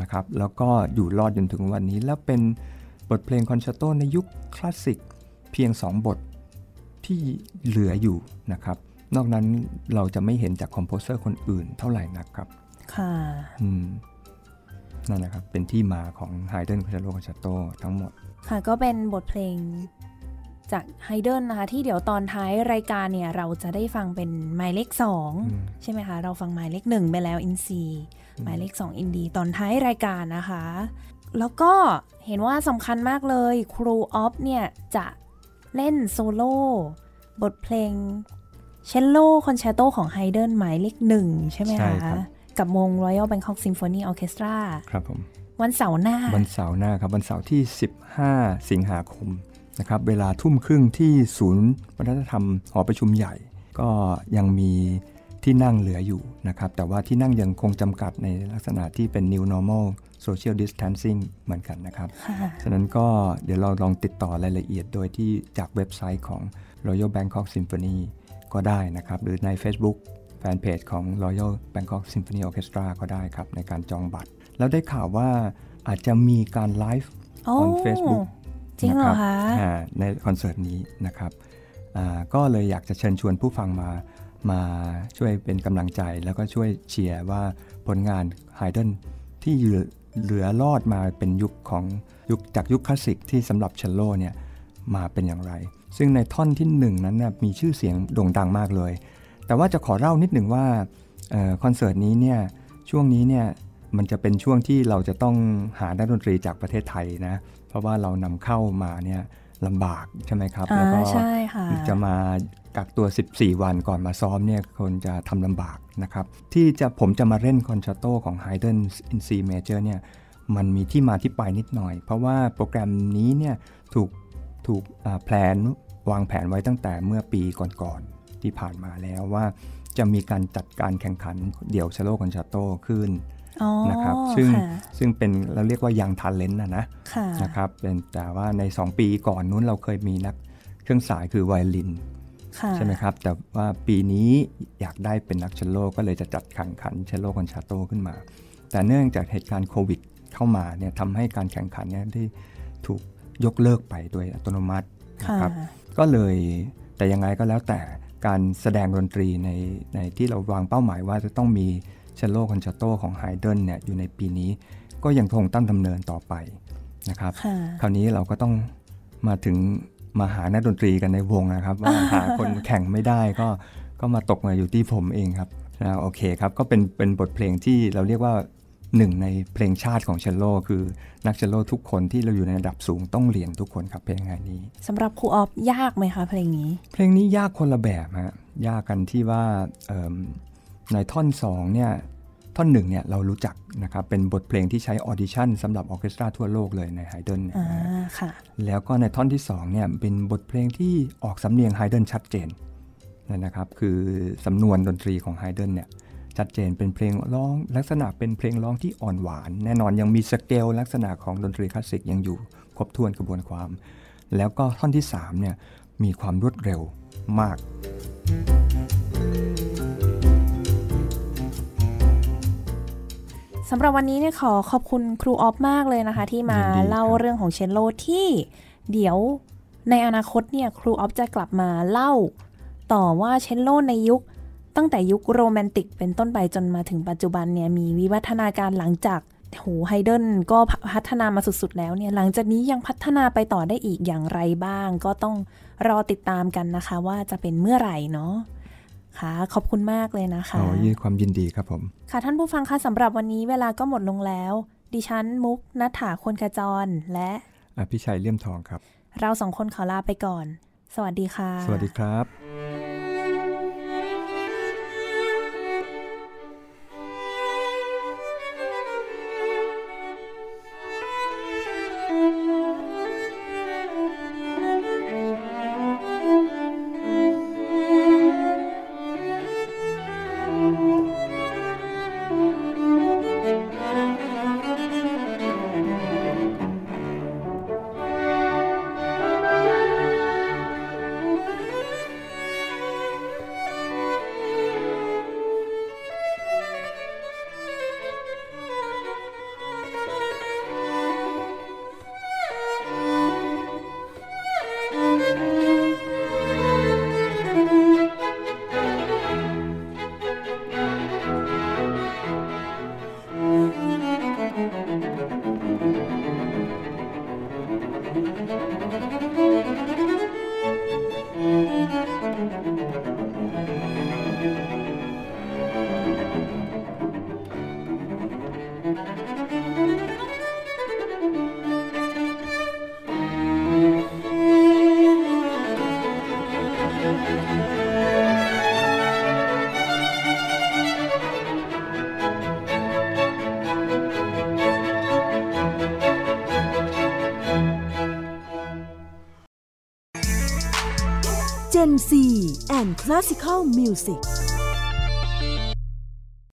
นะครับแล้วก็อยู่รอดจนถึงวันนี้ แล้วเป็นบทเพลงคอนแชร์โตในยุคคลาสสิกเพียง 2 บทที่เหลืออยู่นะครับ นอกนั้นเราจะไม่เห็นจาก composer คนอื่นเท่าไหร่นักครับ ค่ะอืม นั่นแหละครับ เป็นที่มาของ Haydn Concerto Concerto ทั้งหมด ค่ะก็เป็นบทเพลงจากไฮเดนนะคะ ที่เดี๋ยวตอนท้ายรายการเนี่ย เราจะได้ฟังเป็นหมายเลขสองอืมใช่ไหมคะ เราฟังหมายเลขหนึ่งไปแล้ว in C หมายเลขสอง in D ตอนท้ายรายการนะคะ แล้วก็เห็นว่าสำคัญมากเลยครูออฟเนี่ยจะเล่นโซโล่บทเพลงเชลโลคอนแชร์โตของไฮเดนหมายเลขหนึ่งใช่ไหมใช่คะครับ กับวง Royal Bangkok Symphony Orchestra ครับผมวันเสาร์หน้า วันเสาร์หน้าครับ วันเสาร์ที่ 15 สิงหาคมนะครับเวลาทุ่มครึ่งที่ศูนย์วัฒนธรรมหอประชุมใหญ่ ก็ยังมีที่นั่งเหลืออยู่นะครับ แต่ว่าที่นั่งยังคงจำกัดในลักษณะที่เป็น new normal social distancing เหมือนกันนะครับค่ะฉะนั้นก็เดี๋ยวเราลองติดต่อรายละเอียดโดยที่จากเว็บไซต์ของ Royal Bangkok Symphony ก็ได้นะครับ หรือใน Facebook แแฟนเพจของ Royal Bangkok Symphony Orchestra ก็ได้ครับ ในการจองบัตร แล้วได้ข่าวว่าอาจจะมีการไลฟ์โอ้ on Facebook จริงเหรอนะคะอ่าในคอนเสิร์ตนี้นะครับอ่าก็เลยอยากจะเชิญชวนผู้ฟังมามาช่วยเป็นกำลังใจแล้วก็ช่วยเชียร์ว่าผลงานไฮเดนที่เหลือเหลือรอดมาเป็นยุคของยุคจากยุคคลาสสิกที่สำหรับเชลโลเนี่ยมาเป็นอย่างไร ซึ่งในท่อนที่หนึ่งนั้นนะมีชื่อเสียงโด่งดังมากเลย แต่ว่าจะขอเล่านิดหนึ่งว่าเออคอนเสิร์ตนี้เนี่ยช่วงนี้เนี่ยมันจะเป็นช่วงที่เราจะต้องหานักดนตรีจากประเทศไทยนะ เพราะว่าเรานำเข้ามาเนี่ยลำบากใช่ไหมครับอ่าแล้วก็ใช่ค่ะจะมากักตัว 14 วันก่อนมาซ้อมเนี่ยคนจะทำลำบากนะครับ ที่จะผมจะมาเล่นคอนแรตโตของ Haydn in C major เนี่ยมันมีที่มาที่ไปนิดหน่อย เพราะว่าโปรแกรมนี้เนี่ยถูกถูกอ่า plan วางแผนไว้ตั้งแต่เมื่อปีก่อนๆ ที่ผ่านมาแล้วว่าจะมีการจัดการแข่งขันเดี่ยวเชโลคอนแชร์โตขึ้นอ๋อนะครับซึ่งค่ะซึ่งเป็นเราเรียกว่า young talent นะนะค่ะนะครับเป็นแต่ว่าใน 2 ปีก่อนนู้นเราเคยมีนักเครื่องสายคือไวโอลินค่ะใช่ไหมครับ แต่ว่าปีนี้อยากได้เป็นนักเชลโลก็เลยจะจัดแข่งขันเชลโลคอนแชร์โตขึ้นมา แต่เนื่องจากเหตุการณ์โควิดเข้ามาเนี่ยทำให้การแข่งขันเนี่ยได้ถูกยกเลิกไปโดยอัตโนมัตินะค่ะครับก็เลยแต่ยังไงก็แล้วแต่ การแสดงดนตรีในในที่เราวางเป้าหมายว่าจะต้องมีเชลโลคอนแชร์โตของไฮเดนเนี่ยอยู่ในปีนี้ ก็ยังคงตั้งดำเนินต่อไปนะครับค่ะคราวนี้เราก็ต้องมาถึงมาหานักดนตรีกันในวงนะครับ ว่าหาคนแข่งไม่ได้ก็ก็มาตกมาอยู่ที่ผมเองครับนะโอเคครับ ก็เป็นเป็นบทเพลงที่เราเรียกว่า หนึ่งในเพลงชาติของเชลโลคือนักเชลโลทุกคนที่เราอยู่ในระดับสูงต้องเรียนทุกคนครับเพลงงานนี้สำหรับครูออฟยากไหมคะเพลงนี้ เพลงนี้ยากคนละแบบฮะยากกันที่ว่าเอิ่มในท่อน2เนี่ยท่อนหนึ่งเนี่ยเรารู้จักนะครับเป็นบทเพลงที่ใช้ audition สำหรับออร์เคสตราทั่วโลกเลยในไฮเดนอ่าค่ะแล้วก็ในท่อนที่2เนี่ยเป็นบทเพลงที่ออกสำเนียงไฮเดนชัดเจนนะครับคือสำนวนดนตรีของไฮเดนเนี่ย ชัดเจนเป็นเพลงร้องลักษณะเป็นเพลงร้องที่อ่อนหวาน แน่นอนยังมีสเกลลักษณะของดนตรีคลาสสิกยังอยู่ครบถ้วนกระบวนความ แล้วก็ท่อนที่3เนี่ยมีความรวดเร็วมาก สำหรับวันนี้เนี่ยขอขอบคุณครูออฟมากเลยนะคะ ที่มายินดีครับเล่าเรื่องของเชลโลที่เดี๋ยวในอนาคตเนี่ยครูออฟจะกลับมาเล่า ต่อว่าเชลโลในยุค ตั้งแต่ยุคโรแมนติกเป็นต้นไปจนมาถึงปัจจุบันเนี่ยมีวิวัฒนาการหลังจากโหไฮเดนก็พัฒนามาสุดๆแล้วเนี่ยหลังจากนี้ยังพัฒนาไปต่อได้อีกอย่างไรบ้าง ก็ต้องรอติดตามกันนะคะ ว่าจะเป็นเมื่อไหร่เนาะค่ะขอบคุณมากเลยนะคะขอยินความยินดีครับผม ค่ะท่านผู้ฟังคะสำหรับวันนี้เวลาก็หมดลงแล้ว ดิฉันมุกนัฐถาคนขจรและอภิชัยเลี่ยมทองครับ เราสองคนขอลาไปก่อน สวัสดีค่ะ สวัสดีครับ Gen C and Classical Music